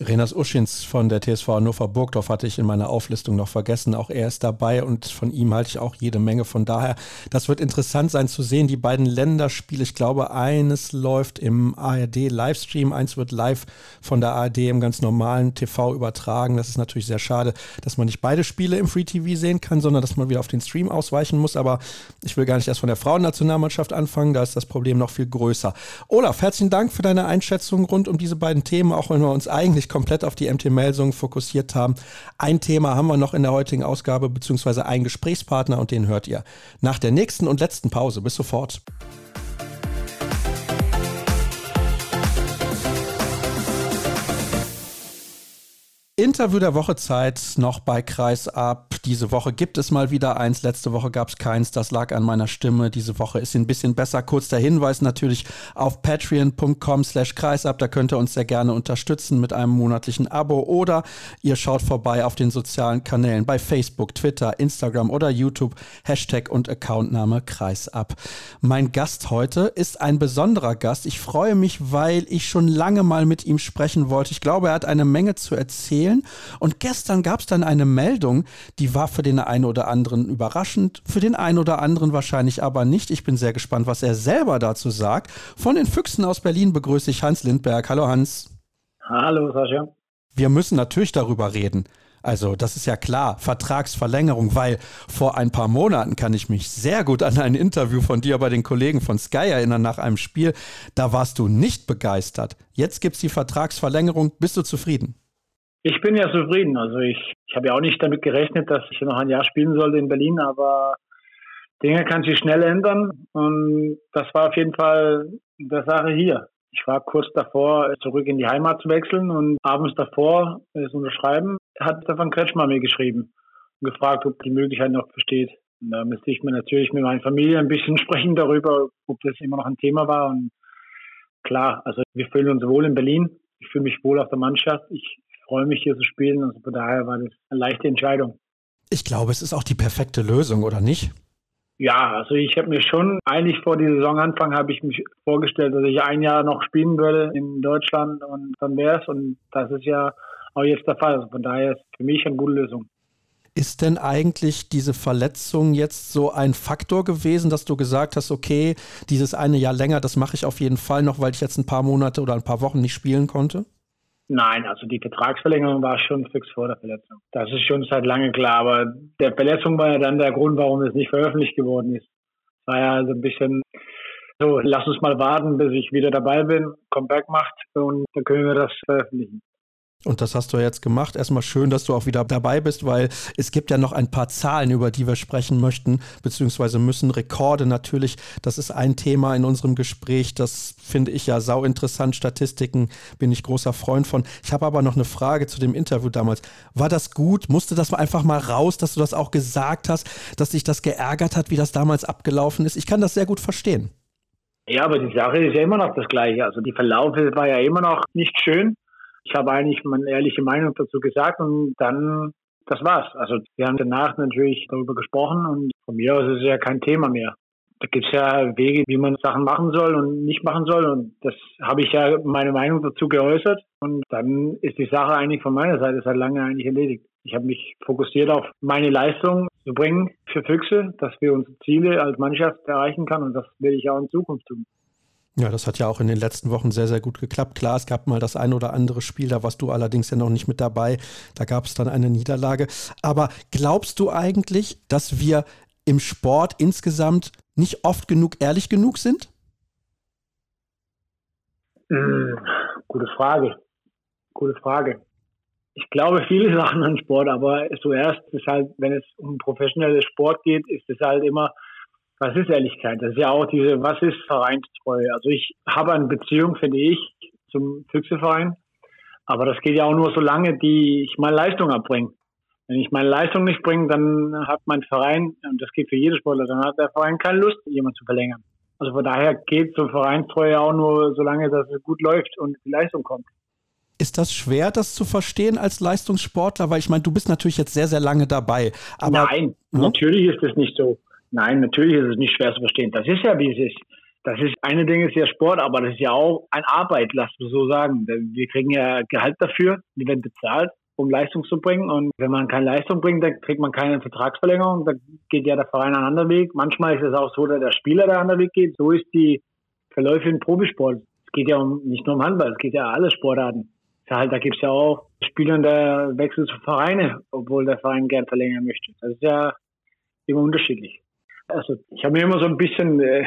Renas Uschins von der TSV Hannover Burgdorf hatte ich in meiner Auflistung noch vergessen. Auch er ist dabei und von ihm halte ich auch jede Menge. Von daher, das wird interessant sein zu sehen. Die beiden Länderspiele, ich glaube, eines läuft im ARD Livestream, eins wird live von der ARD im ganz normalen TV übertragen. Das ist natürlich sehr schade, dass man nicht beide Spiele im Free TV sehen kann, sondern dass man wieder auf den Stream ausweichen muss. Aber ich will gar nicht erst von der Frauennationalmannschaft anfangen. Da ist das Problem noch viel größer. Olaf, herzlichen Dank für deine Einschätzung rund um diese beiden Themen, auch wenn wir uns eigentlich komplett auf die MT-Melsung fokussiert haben. Ein Thema haben wir noch in der heutigen Ausgabe, beziehungsweise einen Gesprächspartner und den hört ihr nach der nächsten und letzten Pause. Bis sofort. Interview der Woche Zeit noch bei Kreis ab. Diese Woche gibt es mal wieder eins. Letzte Woche gab es keins. Das lag an meiner Stimme. Diese Woche ist ein bisschen besser. Kurz der Hinweis natürlich auf patreon.com slash kreisab. Da könnt ihr uns sehr gerne unterstützen mit einem monatlichen Abo oder ihr schaut vorbei auf den sozialen Kanälen bei Facebook, Twitter, Instagram oder YouTube. Hashtag und Accountname Kreisab. Mein Gast heute ist ein besonderer Gast. Ich freue mich, weil ich schon lange mal mit ihm sprechen wollte. Ich glaube, er hat eine Menge zu erzählen erzählen. Und gestern gab es dann eine Meldung, die war für den einen oder anderen überraschend, für den einen oder anderen wahrscheinlich aber nicht. Ich bin sehr gespannt, was er selber dazu sagt. Von den Füchsen aus Berlin begrüße ich Hans Lindberg. Hallo Hans. Hallo Sascha. Wir müssen natürlich darüber reden. Also das ist ja klar, Vertragsverlängerung, weil vor ein paar Monaten kann ich mich sehr gut an ein Interview von dir bei den Kollegen von Sky erinnern nach einem Spiel. Da warst du nicht begeistert. Jetzt gibt es die Vertragsverlängerung. Bist du zufrieden? Ich bin ja zufrieden. Also ich, ich habe ja auch nicht damit gerechnet, dass ich noch ein Jahr spielen sollte in Berlin, aber Dinge kann sich schnell ändern und das war auf jeden Fall der Sache hier. Ich war kurz davor, zurück in die Heimat zu wechseln und abends davor, es unterschreiben, hat Stefan Kretschmer mir geschrieben und gefragt, ob die Möglichkeit noch besteht. Und da müsste ich mir natürlich mit meiner Familie ein bisschen *laughs* sprechen darüber, ob das immer noch ein Thema war. Und klar, also wir fühlen uns wohl in Berlin. Ich fühle mich wohl auf der Mannschaft. Ich freue mich hier zu spielen. Also von daher war das eine leichte Entscheidung. Ich glaube, es ist auch die perfekte Lösung, oder nicht? Ja, also ich habe mir schon, eigentlich vor die Saisonanfang habe ich mich vorgestellt, dass ich ein Jahr noch spielen würde in Deutschland und dann wäre es. Und das ist ja auch jetzt der Fall. Also von daher ist es für mich eine gute Lösung. Ist denn eigentlich diese Verletzung jetzt so ein Faktor gewesen, dass du gesagt hast, okay, dieses eine Jahr länger, das mache ich auf jeden Fall noch, weil ich jetzt ein paar Monate oder ein paar Wochen nicht spielen konnte? Nein, also die Vertragsverlängerung war schon fix vor der Verletzung. Das ist schon seit langem klar, aber der Verletzung war ja dann der Grund, warum es nicht veröffentlicht geworden ist. War ja so ein bisschen so, lass uns mal warten, bis ich wieder dabei bin, Comeback macht und dann können wir das veröffentlichen. Und das hast du jetzt gemacht. Erstmal schön, dass du auch wieder dabei bist, weil es gibt ja noch ein paar Zahlen, über die wir sprechen möchten, beziehungsweise müssen Rekorde natürlich. Das ist ein Thema in unserem Gespräch. Das finde ich ja sau interessant. Statistiken bin ich großer Freund von. Ich habe aber noch eine Frage zu dem Interview damals. War das gut? Musste das einfach mal raus, dass du das auch gesagt hast, dass dich das geärgert hat, wie das damals abgelaufen ist? Ich kann das sehr gut verstehen. Ja, aber die Sache ist ja immer noch das Gleiche. Also die Verlaufe war ja immer noch nicht schön ich habe eigentlich meine ehrliche Meinung dazu gesagt und dann, das war's. Also wir haben danach natürlich darüber gesprochen und von mir aus ist es ja kein Thema mehr. Da gibt es ja Wege, wie man Sachen machen soll und nicht machen soll. Und das habe ich ja meine Meinung dazu geäußert. Und dann ist die Sache eigentlich von meiner Seite seit lange eigentlich erledigt. Ich habe mich fokussiert auf meine Leistung zu bringen für Füchse, dass wir unsere Ziele als Mannschaft erreichen können. Und das werde ich auch in Zukunft tun. Ja, das hat ja auch in den letzten Wochen sehr, sehr gut geklappt. Klar, es gab mal das ein oder andere Spiel, da warst du allerdings ja noch nicht mit dabei. Da gab es dann eine Niederlage. Aber glaubst du eigentlich, dass wir im Sport insgesamt nicht oft genug ehrlich genug sind? Mmh, gute Frage. Gute Frage. Ich glaube, viele *laughs* Sachen an Sport, aber zuerst ist halt, wenn es um professionellen Sport geht, ist es halt immer, was ist Ehrlichkeit? Das ist ja auch diese, was ist Vereinstreue? Also ich habe eine Beziehung, finde ich, zum Füchseverein. Aber das geht ja auch nur so lange, die ich meine Leistung abbringe. Wenn ich meine Leistung nicht bringe, dann hat mein Verein, und das geht für jede Sportler, dann hat der Verein keine Lust, jemanden zu verlängern. Also von daher geht so Vereinstreue auch nur so lange, dass es gut läuft und die Leistung kommt. Ist das schwer, das zu verstehen als Leistungssportler? Weil ich meine, du bist natürlich jetzt sehr, sehr lange dabei. Aber, Nein, hm? natürlich ist es nicht so. Nein, natürlich ist es nicht schwer zu verstehen. Das ist ja, wie es ist. Das ist eine Ding ist ja Sport, aber das ist ja auch eine Arbeit, lass du so sagen. Wir kriegen ja Gehalt dafür, wir werden bezahlt, um Leistung zu bringen. Und wenn man keine Leistung bringt, dann kriegt man keine Vertragsverlängerung. Da geht ja der Verein einen anderen Weg. Manchmal ist es auch so, dass der Spieler der andere Weg geht. So ist die Verläufe im Probisport. Es geht ja um, nicht nur um Handball, es geht ja um alle Sportarten. Halt, da gibt es ja auch Spieler, der wechselt zu Vereine, obwohl der Verein gern verlängern möchte. Das ist ja immer unterschiedlich. Also ich habe mir immer so ein bisschen, äh,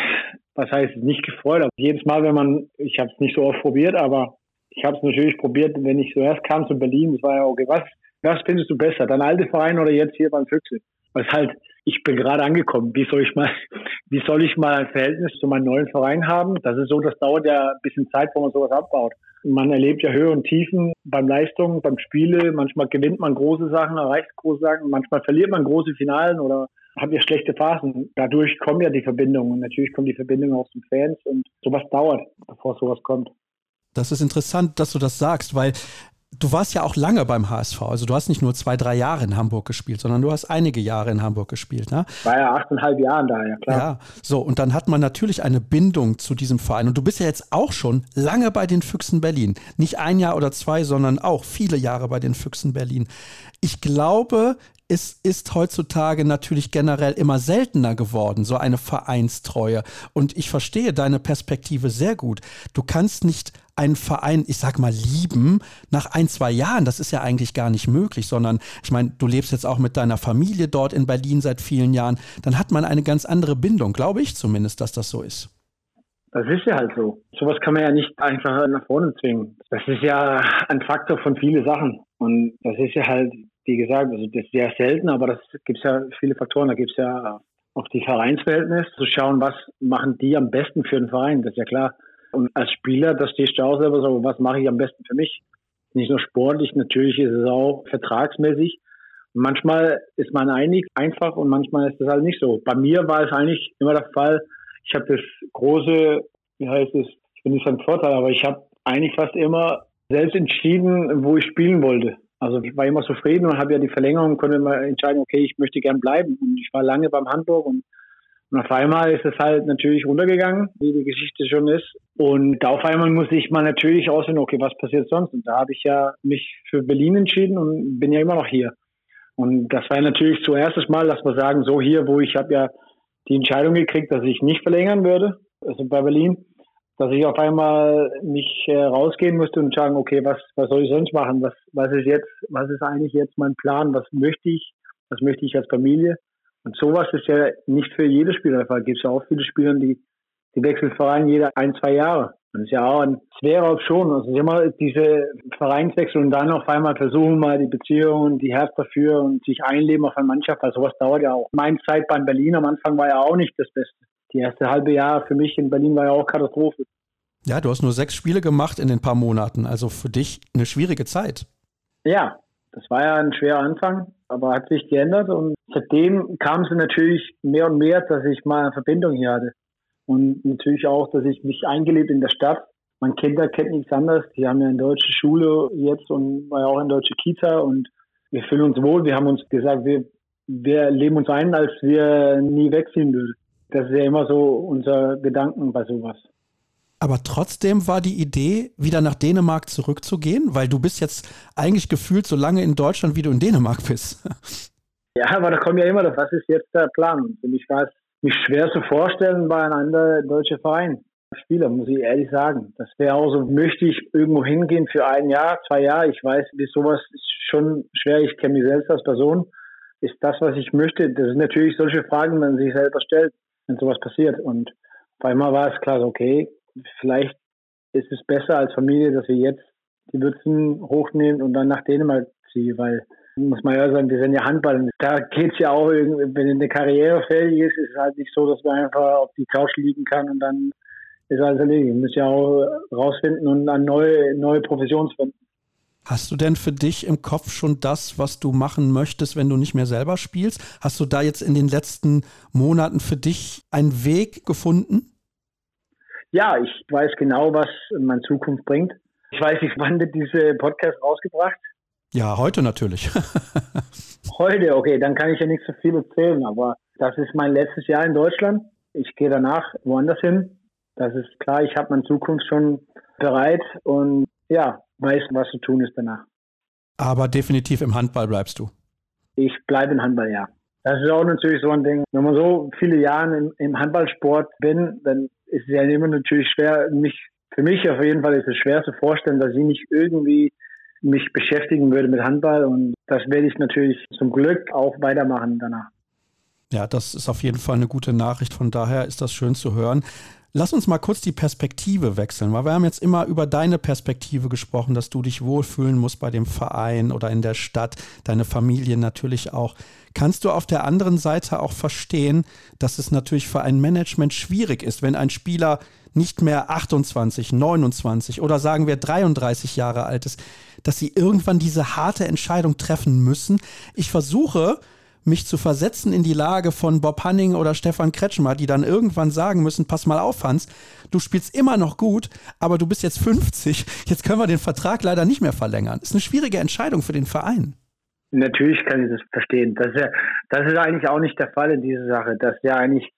was heißt nicht gefreut, aber jedes Mal, wenn man, ich habe es nicht so oft probiert, aber ich habe es natürlich probiert, wenn ich zuerst kam zu Berlin, das war ja okay, was, was findest du besser, dein alter Verein oder jetzt hier beim Füchse? Was halt, ich bin gerade angekommen, wie soll ich mal, *laughs* wie soll ich mal ein Verhältnis zu meinem neuen Verein haben? Das ist so, das dauert ja ein bisschen Zeit, wo man sowas abbaut. Man erlebt ja Höhe und Tiefen beim Leistungen, beim Spiele. Manchmal gewinnt man große Sachen, erreicht große Sachen. Manchmal verliert man große Finalen oder hat ja schlechte Phasen. Dadurch kommen ja die Verbindungen. Und natürlich kommen die Verbindungen aus den Fans und sowas dauert, bevor sowas kommt. Das ist interessant, dass du das sagst, weil du warst ja auch lange beim HSV. Also du hast nicht nur zwei, drei Jahre in Hamburg gespielt, sondern du hast einige Jahre in Hamburg gespielt. Ne? War ja achteinhalb Jahren da, ja klar. Ja, so und dann hat man natürlich eine Bindung zu diesem Verein. Und du bist ja jetzt auch schon lange bei den Füchsen Berlin. Nicht ein Jahr oder zwei, sondern auch viele Jahre bei den Füchsen Berlin. Ich glaube, es ist heutzutage natürlich generell immer seltener geworden, so eine Vereinstreue. Und ich verstehe deine Perspektive sehr gut. Du kannst nicht einen Verein, ich sag mal, lieben nach ein, zwei Jahren. Das ist ja eigentlich gar nicht möglich, sondern ich meine, du lebst jetzt auch mit deiner Familie dort in Berlin seit vielen Jahren. Dann hat man eine ganz andere Bindung, glaube ich zumindest, dass das so ist. Das ist ja halt so. Sowas kann man ja nicht einfach nach vorne zwingen. Das ist ja ein Faktor von vielen Sachen. Und das ist ja halt wie gesagt, also das ist sehr selten, aber das gibt es ja viele Faktoren. Da gibt es ja auch die Vereinsverhältnisse, zu schauen, was machen die am besten für den Verein, das ist ja klar. Und als Spieler, da stehst du auch selber so, was mache ich am besten für mich? Nicht nur sportlich, natürlich ist es auch vertragsmäßig. Und manchmal ist man einig, einfach, und manchmal ist das halt nicht so. Bei mir war es eigentlich immer der Fall, ich habe das große, wie heißt es, ich bin nicht so ein Vorteil, aber ich habe eigentlich fast immer selbst entschieden, wo ich spielen wollte. Also ich war immer zufrieden und habe ja die Verlängerung, konnte immer entscheiden, okay, ich möchte gern bleiben. Und ich war lange beim Hamburg und, und auf einmal ist es halt natürlich runtergegangen, wie die Geschichte schon ist. Und auf einmal musste ich mal natürlich aussehen, okay, was passiert sonst? Und da habe ich ja mich für Berlin entschieden und bin ja immer noch hier. Und das war natürlich zuerst Mal, dass wir sagen, so hier, wo ich habe ja die Entscheidung gekriegt, dass ich nicht verlängern würde, also bei Berlin dass ich auf einmal mich äh, rausgehen musste und sagen, okay, was, was soll ich sonst machen? Was, was ist jetzt, was ist eigentlich jetzt mein Plan? Was möchte ich? Was möchte ich als Familie? Und sowas ist ja nicht für jede Spieler der Fall. Es gibt ja auch viele Spieler, die, die wechseln Verein jede ein, zwei Jahre. Das ist ja auch ein schwerer Option. Also immer diese Vereinswechsel und dann auf einmal versuchen mal die Beziehungen, die Herz dafür und sich einleben auf eine Mannschaft, weil sowas dauert ja auch. Meine Zeit beim Berlin am Anfang war ja auch nicht das Beste die erste halbe Jahr für mich in Berlin war ja auch Katastrophe. Ja, du hast nur sechs Spiele gemacht in den paar Monaten, also für dich eine schwierige Zeit. Ja, das war ja ein schwerer Anfang, aber hat sich geändert und seitdem kam es natürlich mehr und mehr, dass ich mal eine Verbindung hier hatte. Und natürlich auch, dass ich mich eingelebt in der Stadt. Mein Kinder kennt nichts anderes. Die haben ja eine deutsche Schule jetzt und war ja auch in deutsche Kita und wir fühlen uns wohl. Wir haben uns gesagt, wir, wir leben uns ein, als wir nie wegziehen würden. Das ist ja immer so unser Gedanken bei sowas. Aber trotzdem war die Idee, wieder nach Dänemark zurückzugehen, weil du bist jetzt eigentlich gefühlt so lange in Deutschland, wie du in Dänemark bist. *laughs* Ja, aber da kommt ja immer, was ist jetzt der Plan? Für mich war es mich schwer zu vorstellen bei einem anderen deutschen Verein. Spieler, muss ich ehrlich sagen. Das wäre auch so, möchte ich irgendwo hingehen für ein Jahr, zwei Jahre. Ich weiß, wie sowas ist schon schwer. Ich kenne mich selbst als Person. Ist das, was ich möchte? Das sind natürlich solche Fragen, die man sich selber stellt wenn sowas passiert. Und auf einmal war es klar, okay, vielleicht ist es besser als Familie, dass wir jetzt die Würzen hochnehmen und dann nach Dänemark ziehen, weil muss man ja sagen, wir sind ja Handball. Und da geht es ja auch, wenn eine Karriere fällig ist, ist es halt nicht so, dass man einfach auf die Couch liegen kann und dann ist alles erledigt. Wir müssen ja auch rausfinden und eine neue, neue Profession finden. Hast du denn für dich im Kopf schon das, was du machen möchtest, wenn du nicht mehr selber spielst? Hast du da jetzt in den letzten Monaten für dich einen Weg gefunden? Ja, ich weiß genau, was meine Zukunft bringt. Ich weiß nicht, wann wird diese Podcast rausgebracht? Ja, heute natürlich. *laughs* heute, okay, dann kann ich ja nicht so viel erzählen, aber das ist mein letztes Jahr in Deutschland. Ich gehe danach woanders hin. Das ist klar, ich habe meine Zukunft schon bereit und ja, weiß, was zu tun ist danach. Aber definitiv im Handball bleibst du. Ich bleibe im Handball, ja. Das ist auch natürlich so ein Ding. Wenn man so viele Jahre im, im Handballsport bin, dann ist es ja immer natürlich schwer, mich, für mich auf jeden Fall ist es schwer zu vorstellen, dass ich nicht irgendwie mich beschäftigen würde mit Handball und das werde ich natürlich zum Glück auch weitermachen danach. Ja, das ist auf jeden Fall eine gute Nachricht. Von daher ist das schön zu hören. Lass uns mal kurz die Perspektive wechseln, weil wir haben jetzt immer über deine Perspektive gesprochen, dass du dich wohlfühlen musst bei dem Verein oder in der Stadt, deine Familie natürlich auch. Kannst du auf der anderen Seite auch verstehen, dass es natürlich für ein Management schwierig ist, wenn ein Spieler nicht mehr 28, 29 oder sagen wir 33 Jahre alt ist, dass sie irgendwann diese harte Entscheidung treffen müssen. Ich versuche mich zu versetzen in die Lage von Bob Hanning oder Stefan Kretschmer, die dann irgendwann sagen müssen, pass mal auf, Hans, du spielst immer noch gut, aber du bist jetzt 50, jetzt können wir den Vertrag leider nicht mehr verlängern. Ist eine schwierige Entscheidung für den Verein. Natürlich kann ich das verstehen. Das ist, ja, das ist eigentlich auch nicht der Fall in dieser Sache. Das ist ja eigentlich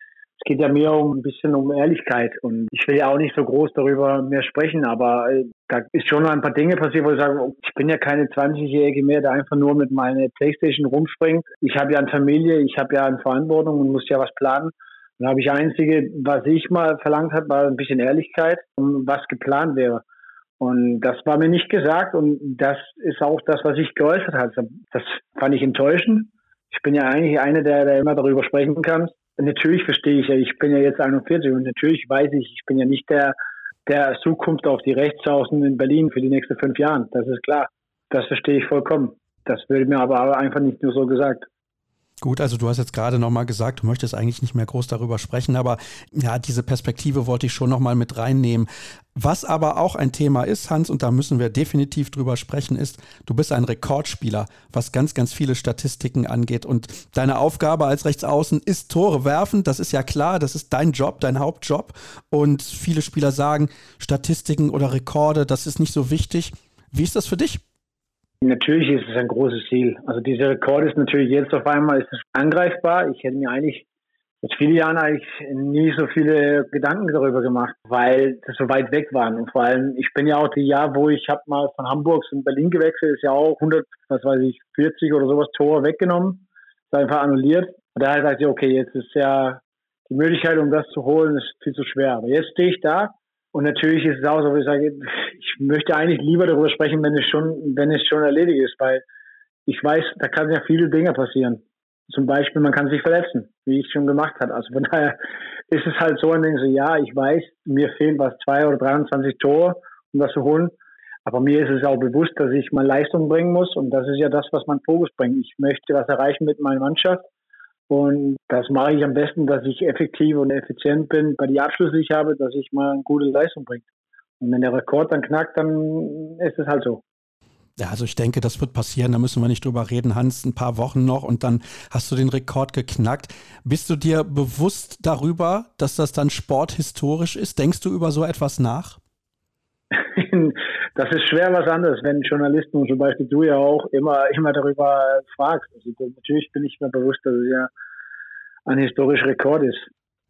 es geht ja mehr um ein bisschen um Ehrlichkeit und ich will ja auch nicht so groß darüber mehr sprechen, aber äh, da ist schon ein paar Dinge passiert, wo ich sage, oh, ich bin ja keine 20-Jährige mehr, der einfach nur mit meiner Playstation rumspringt. Ich habe ja eine Familie, ich habe ja eine Verantwortung und muss ja was planen. Da habe ich einzige, was ich mal verlangt habe, war ein bisschen Ehrlichkeit, um was geplant wäre. Und das war mir nicht gesagt und das ist auch das, was ich geäußert habe. Das fand ich enttäuschend. Ich bin ja eigentlich einer, der, der immer darüber sprechen kann. Natürlich verstehe ich ja, ich bin ja jetzt 41 und natürlich weiß ich, ich bin ja nicht der, der Zukunft auf die Rechtsaußen in Berlin für die nächsten fünf Jahre. Das ist klar. Das verstehe ich vollkommen. Das würde mir aber einfach nicht nur so gesagt. Gut, also du hast jetzt gerade nochmal gesagt, du möchtest eigentlich nicht mehr groß darüber sprechen, aber ja, diese Perspektive wollte ich schon nochmal mit reinnehmen. Was aber auch ein Thema ist, Hans, und da müssen wir definitiv drüber sprechen, ist, du bist ein Rekordspieler, was ganz, ganz viele Statistiken angeht. Und deine Aufgabe als Rechtsaußen ist Tore werfen. Das ist ja klar, das ist dein Job, dein Hauptjob. Und viele Spieler sagen, Statistiken oder Rekorde, das ist nicht so wichtig. Wie ist das für dich? Natürlich ist es ein großes Ziel. Also dieser Rekord ist natürlich jetzt auf einmal ist es angreifbar. Ich hätte mir eigentlich seit vielen Jahren eigentlich nie so viele Gedanken darüber gemacht, weil das so weit weg waren. Und vor allem, ich bin ja auch die Jahr, wo ich habe mal von Hamburg zu Berlin gewechselt, ist ja auch 100, was weiß ich, 40 oder sowas Tore weggenommen, ist einfach annulliert. Und daher dachte ich, okay, jetzt ist ja die Möglichkeit, um das zu holen, ist viel zu schwer. Aber jetzt stehe ich da und natürlich ist es auch so, wo ich sage, ich möchte eigentlich lieber darüber sprechen, wenn es schon, wenn es schon erledigt ist, weil ich weiß, da kann ja viele Dinge passieren. Zum Beispiel, man kann sich verletzen, wie ich schon gemacht habe. Also von daher ist es halt so ein Ding, so, ja, ich weiß, mir fehlen was zwei oder 23 Tore, um das zu holen. Aber mir ist es auch bewusst, dass ich mal Leistung bringen muss. Und das ist ja das, was mein Fokus bringt. Ich möchte was erreichen mit meiner Mannschaft. Und das mache ich am besten, dass ich effektiv und effizient bin bei den Abschlüssen, die ich habe, dass ich mal eine gute Leistung bringe. Und wenn der Rekord dann knackt, dann ist es halt so. Ja, also ich denke, das wird passieren, da müssen wir nicht drüber reden, Hans, ein paar Wochen noch und dann hast du den Rekord geknackt. Bist du dir bewusst darüber, dass das dann sporthistorisch ist? Denkst du über so etwas nach? Das ist schwer was anderes, wenn Journalisten und zum Beispiel du ja auch immer, immer darüber fragst. Also natürlich bin ich mir bewusst, dass es ja ein historischer Rekord ist.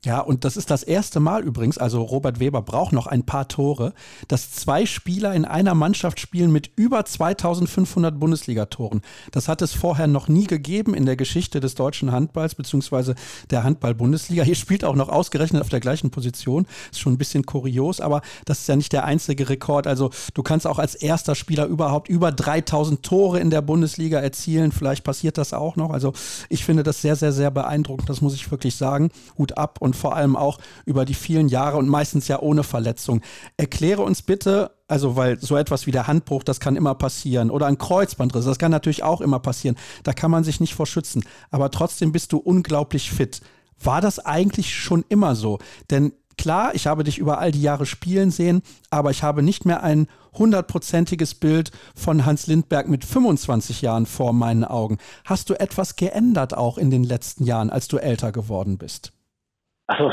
Ja, und das ist das erste Mal übrigens, also Robert Weber braucht noch ein paar Tore, dass zwei Spieler in einer Mannschaft spielen mit über 2500 Bundesligatoren. Das hat es vorher noch nie gegeben in der Geschichte des deutschen Handballs beziehungsweise der Handball-Bundesliga. Hier spielt auch noch ausgerechnet auf der gleichen Position. Ist schon ein bisschen kurios, aber das ist ja nicht der einzige Rekord. Also du kannst auch als erster Spieler überhaupt über 3000 Tore in der Bundesliga erzielen. Vielleicht passiert das auch noch. Also ich finde das sehr, sehr, sehr beeindruckend. Das muss ich wirklich sagen. Hut ab und und vor allem auch über die vielen Jahre und meistens ja ohne Verletzung. Erkläre uns bitte, also weil so etwas wie der Handbruch, das kann immer passieren oder ein Kreuzbandriss, das kann natürlich auch immer passieren. Da kann man sich nicht vor schützen. Aber trotzdem bist du unglaublich fit. War das eigentlich schon immer so? Denn klar, ich habe dich über all die Jahre spielen sehen, aber ich habe nicht mehr ein hundertprozentiges Bild von Hans Lindberg mit 25 Jahren vor meinen Augen. Hast du etwas geändert auch in den letzten Jahren, als du älter geworden bist? Also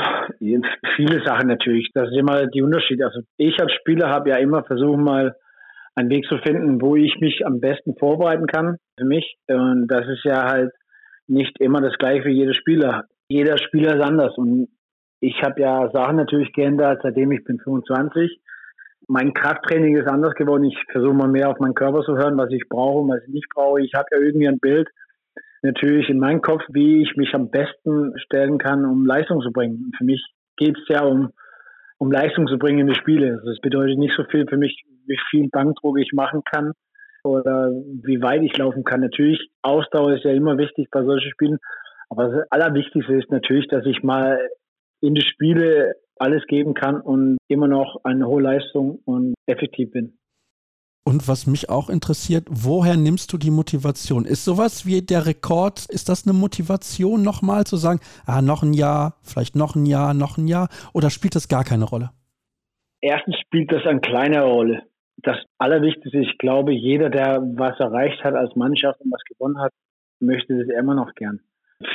viele Sachen natürlich. Das ist immer die Unterschied. Also ich als Spieler habe ja immer versucht, mal einen Weg zu finden, wo ich mich am besten vorbereiten kann für mich. Und das ist ja halt nicht immer das gleiche für jeder Spieler. Jeder Spieler ist anders. Und ich habe ja Sachen natürlich geändert, seitdem ich bin 25. Mein Krafttraining ist anders geworden. Ich versuche mal mehr auf meinen Körper zu hören, was ich brauche und was ich nicht brauche. Ich habe ja irgendwie ein Bild, natürlich in meinem Kopf, wie ich mich am besten stellen kann, um Leistung zu bringen. Für mich geht es ja um, um Leistung zu bringen in die Spiele. Also das bedeutet nicht so viel für mich, wie viel Bankdruck ich machen kann oder wie weit ich laufen kann. Natürlich, Ausdauer ist ja immer wichtig bei solchen Spielen. Aber das Allerwichtigste ist natürlich, dass ich mal in die Spiele alles geben kann und immer noch eine hohe Leistung und effektiv bin. Und was mich auch interessiert, woher nimmst du die Motivation? Ist sowas wie der Rekord, ist das eine Motivation nochmal zu sagen, ah, noch ein Jahr, vielleicht noch ein Jahr, noch ein Jahr? Oder spielt das gar keine Rolle? Erstens spielt das eine kleine Rolle. Das Allerwichtigste, ich glaube, jeder, der was erreicht hat als Mannschaft und was gewonnen hat, möchte das immer noch gern.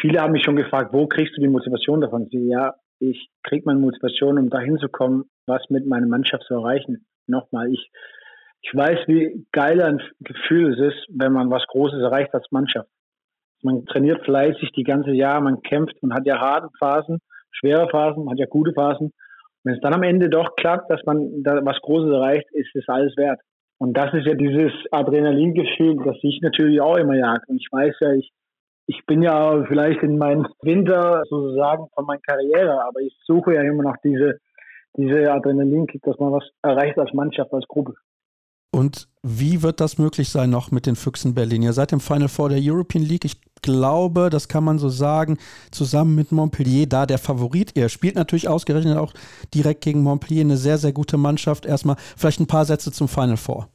Viele haben mich schon gefragt, wo kriegst du die Motivation davon? Ich, ja, ich kriege meine Motivation, um dahin zu kommen, was mit meiner Mannschaft zu erreichen. Nochmal, ich ich weiß, wie geil ein Gefühl es ist, wenn man was Großes erreicht als Mannschaft. Man trainiert fleißig die ganze Jahr, man kämpft, man hat ja harte Phasen, schwere Phasen, man hat ja gute Phasen. Wenn es dann am Ende doch klappt, dass man da was Großes erreicht, ist es alles wert. Und das ist ja dieses Adrenalingefühl, das ich natürlich auch immer jagt. Und ich weiß ja, ich, ich bin ja vielleicht in meinem Winter sozusagen von meiner Karriere, aber ich suche ja immer noch diese, diese Adrenalinkick, dass man was erreicht als Mannschaft, als Gruppe. Und wie wird das möglich sein noch mit den Füchsen Berlin? Ihr seid im Final Four der European League. Ich glaube, das kann man so sagen, zusammen mit Montpellier da der Favorit. Ihr spielt natürlich ausgerechnet auch direkt gegen Montpellier eine sehr, sehr gute Mannschaft. Erstmal vielleicht ein paar Sätze zum Final Four.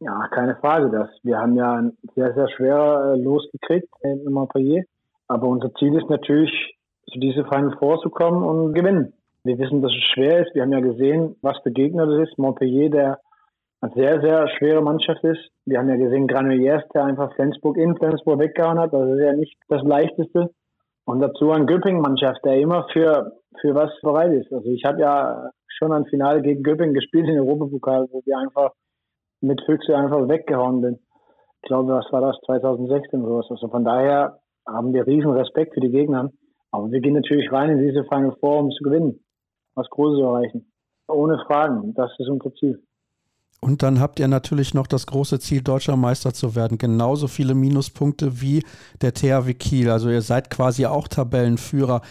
Ja, keine Frage. Das. Wir haben ja ein sehr, sehr schwer äh, losgekriegt in Montpellier. Aber unser Ziel ist natürlich, zu diese Final Four zu kommen und gewinnen. Wir wissen, dass es schwer ist. Wir haben ja gesehen, was für Gegner das ist. Montpellier, der eine sehr, sehr schwere Mannschaft ist. Wir haben ja gesehen, Granollers, der einfach Flensburg in Flensburg weggehauen hat. Das ist ja nicht das Leichteste. Und dazu eine Göpping-Mannschaft, der immer für, für was bereit ist. Also ich habe ja schon ein Finale gegen Göpping gespielt in Europapokal, wo wir einfach mit Füchse einfach weggehauen sind. Ich glaube, was war das? 2016 oder was. Also von daher haben wir riesen Respekt für die Gegner. Aber wir gehen natürlich rein in diese Final Four, um zu gewinnen. Was Großes zu erreichen. Ohne Fragen. Das ist unser Ziel. Und dann habt ihr natürlich noch das große Ziel, deutscher Meister zu werden. Genauso viele Minuspunkte wie der THW Kiel. Also ihr seid quasi auch Tabellenführer.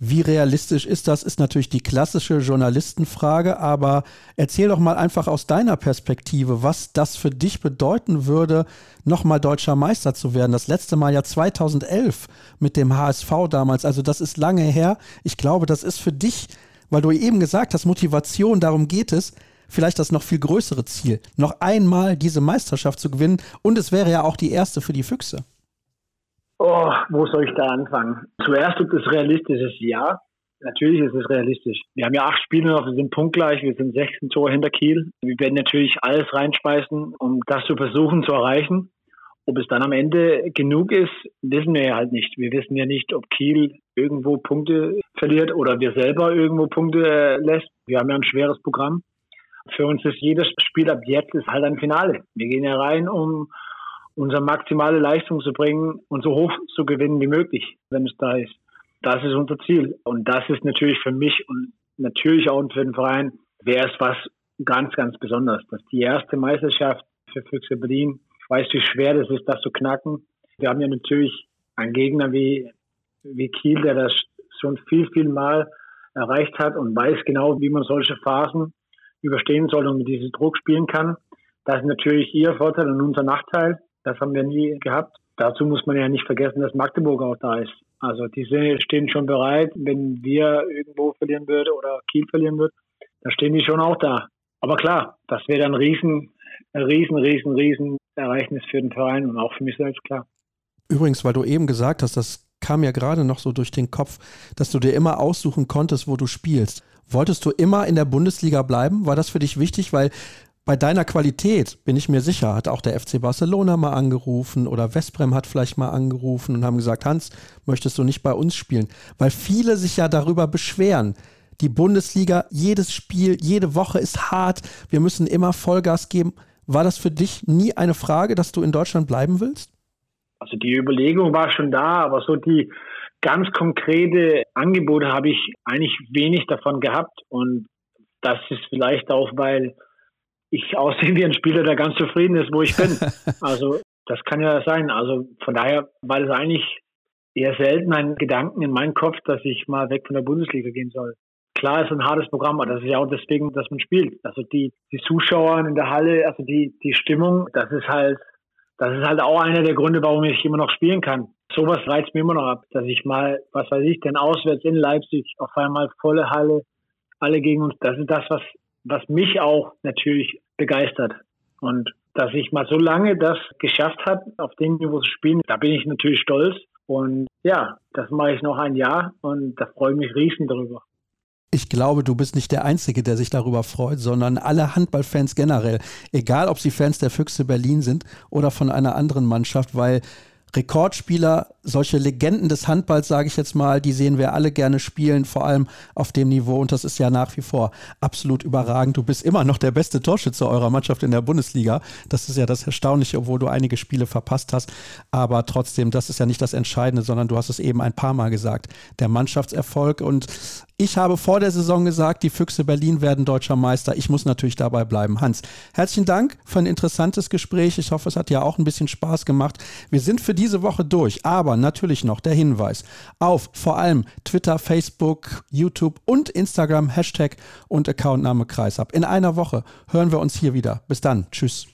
Wie realistisch ist das, ist natürlich die klassische Journalistenfrage, aber erzähl doch mal einfach aus deiner Perspektive, was das für dich bedeuten würde, nochmal deutscher Meister zu werden. Das letzte Mal ja 2011 mit dem HSV damals, also das ist lange her. Ich glaube, das ist für dich, weil du eben gesagt hast, Motivation, darum geht es, vielleicht das noch viel größere Ziel, noch einmal diese Meisterschaft zu gewinnen. Und es wäre ja auch die erste für die Füchse. Oh, wo soll ich da anfangen? Zuerst gibt es realistisches Ja. Natürlich ist es realistisch. Wir haben ja acht Spiele noch, wir sind punktgleich, wir sind 16 Tore hinter Kiel. Wir werden natürlich alles reinspeisen, um das zu versuchen zu erreichen. Ob es dann am Ende genug ist, wissen wir ja halt nicht. Wir wissen ja nicht, ob Kiel irgendwo Punkte verliert oder wir selber irgendwo Punkte äh, lässt. Wir haben ja ein schweres Programm für uns ist jedes Spiel ab jetzt ist halt ein Finale. Wir gehen ja rein, um unsere maximale Leistung zu bringen und so hoch zu gewinnen wie möglich, wenn es da ist. Das ist unser Ziel. Und das ist natürlich für mich und natürlich auch für den Verein, wäre es was ganz, ganz Besonderes. Das ist die erste Meisterschaft für Füchse Berlin. Ich weiß, wie schwer das ist, das zu knacken. Wir haben ja natürlich einen Gegner wie, wie Kiel, der das schon viel, viel Mal erreicht hat und weiß genau, wie man solche Phasen überstehen soll und mit diesem Druck spielen kann. Das ist natürlich ihr Vorteil und unser Nachteil. Das haben wir nie gehabt. Dazu muss man ja nicht vergessen, dass Magdeburg auch da ist. Also die stehen schon bereit, wenn wir irgendwo verlieren würden oder Kiel verlieren würde, dann stehen die schon auch da. Aber klar, das wäre dann ein riesen, riesen, riesen, riesen Ereignis für den Verein und auch für mich selbst, klar. Übrigens, weil du eben gesagt hast, das kam ja gerade noch so durch den Kopf, dass du dir immer aussuchen konntest, wo du spielst. Wolltest du immer in der Bundesliga bleiben? War das für dich wichtig? Weil bei deiner Qualität, bin ich mir sicher, hat auch der FC Barcelona mal angerufen oder Westbrem hat vielleicht mal angerufen und haben gesagt, Hans, möchtest du nicht bei uns spielen? Weil viele sich ja darüber beschweren. Die Bundesliga, jedes Spiel, jede Woche ist hart. Wir müssen immer Vollgas geben. War das für dich nie eine Frage, dass du in Deutschland bleiben willst? Also die Überlegung war schon da, aber so die, ganz konkrete Angebote habe ich eigentlich wenig davon gehabt. Und das ist vielleicht auch, weil ich *laughs* aussehe wie ein Spieler, der ganz zufrieden ist, wo ich bin. *laughs* Also das kann ja sein. Also von daher war es eigentlich eher selten ein Gedanken in meinem Kopf, dass ich mal weg von der Bundesliga gehen soll. Klar ist ein hartes Programm, aber das ist ja auch deswegen, dass man spielt. Also die, die Zuschauer in der Halle, also die, die Stimmung, das ist halt das ist halt auch einer der Gründe, warum ich immer noch spielen kann. Sowas reizt mir immer noch ab, dass ich mal, was weiß ich, denn auswärts in Leipzig auf einmal volle Halle, alle gegen uns. Das ist das, was, was mich auch natürlich begeistert. Und dass ich mal so lange das geschafft habe, auf dem Niveau zu spielen, da bin ich natürlich stolz. Und ja, das mache ich noch ein Jahr und da freue ich mich riesen drüber. Ich glaube, du bist nicht der Einzige, der sich darüber freut, sondern alle Handballfans generell. Egal, ob sie Fans der Füchse Berlin sind oder von einer anderen Mannschaft, weil Rekordspieler, solche Legenden des Handballs, sage ich jetzt mal, die sehen wir alle gerne spielen, vor allem auf dem Niveau. Und das ist ja nach wie vor absolut überragend. Du bist immer noch der beste Torschütze eurer Mannschaft in der Bundesliga. Das ist ja das Erstaunliche, obwohl du einige Spiele verpasst hast. Aber trotzdem, das ist ja nicht das Entscheidende, sondern du hast es eben ein paar Mal gesagt. Der Mannschaftserfolg. Und ich habe vor der Saison gesagt, die Füchse Berlin werden deutscher Meister. Ich muss natürlich dabei bleiben. Hans, herzlichen Dank für ein interessantes Gespräch. Ich hoffe, es hat ja auch ein bisschen Spaß gemacht. Wir sind für diese Woche durch, aber natürlich noch der Hinweis auf vor allem Twitter, Facebook, YouTube und Instagram Hashtag und Accountname Kreisab. In einer Woche hören wir uns hier wieder. Bis dann. Tschüss.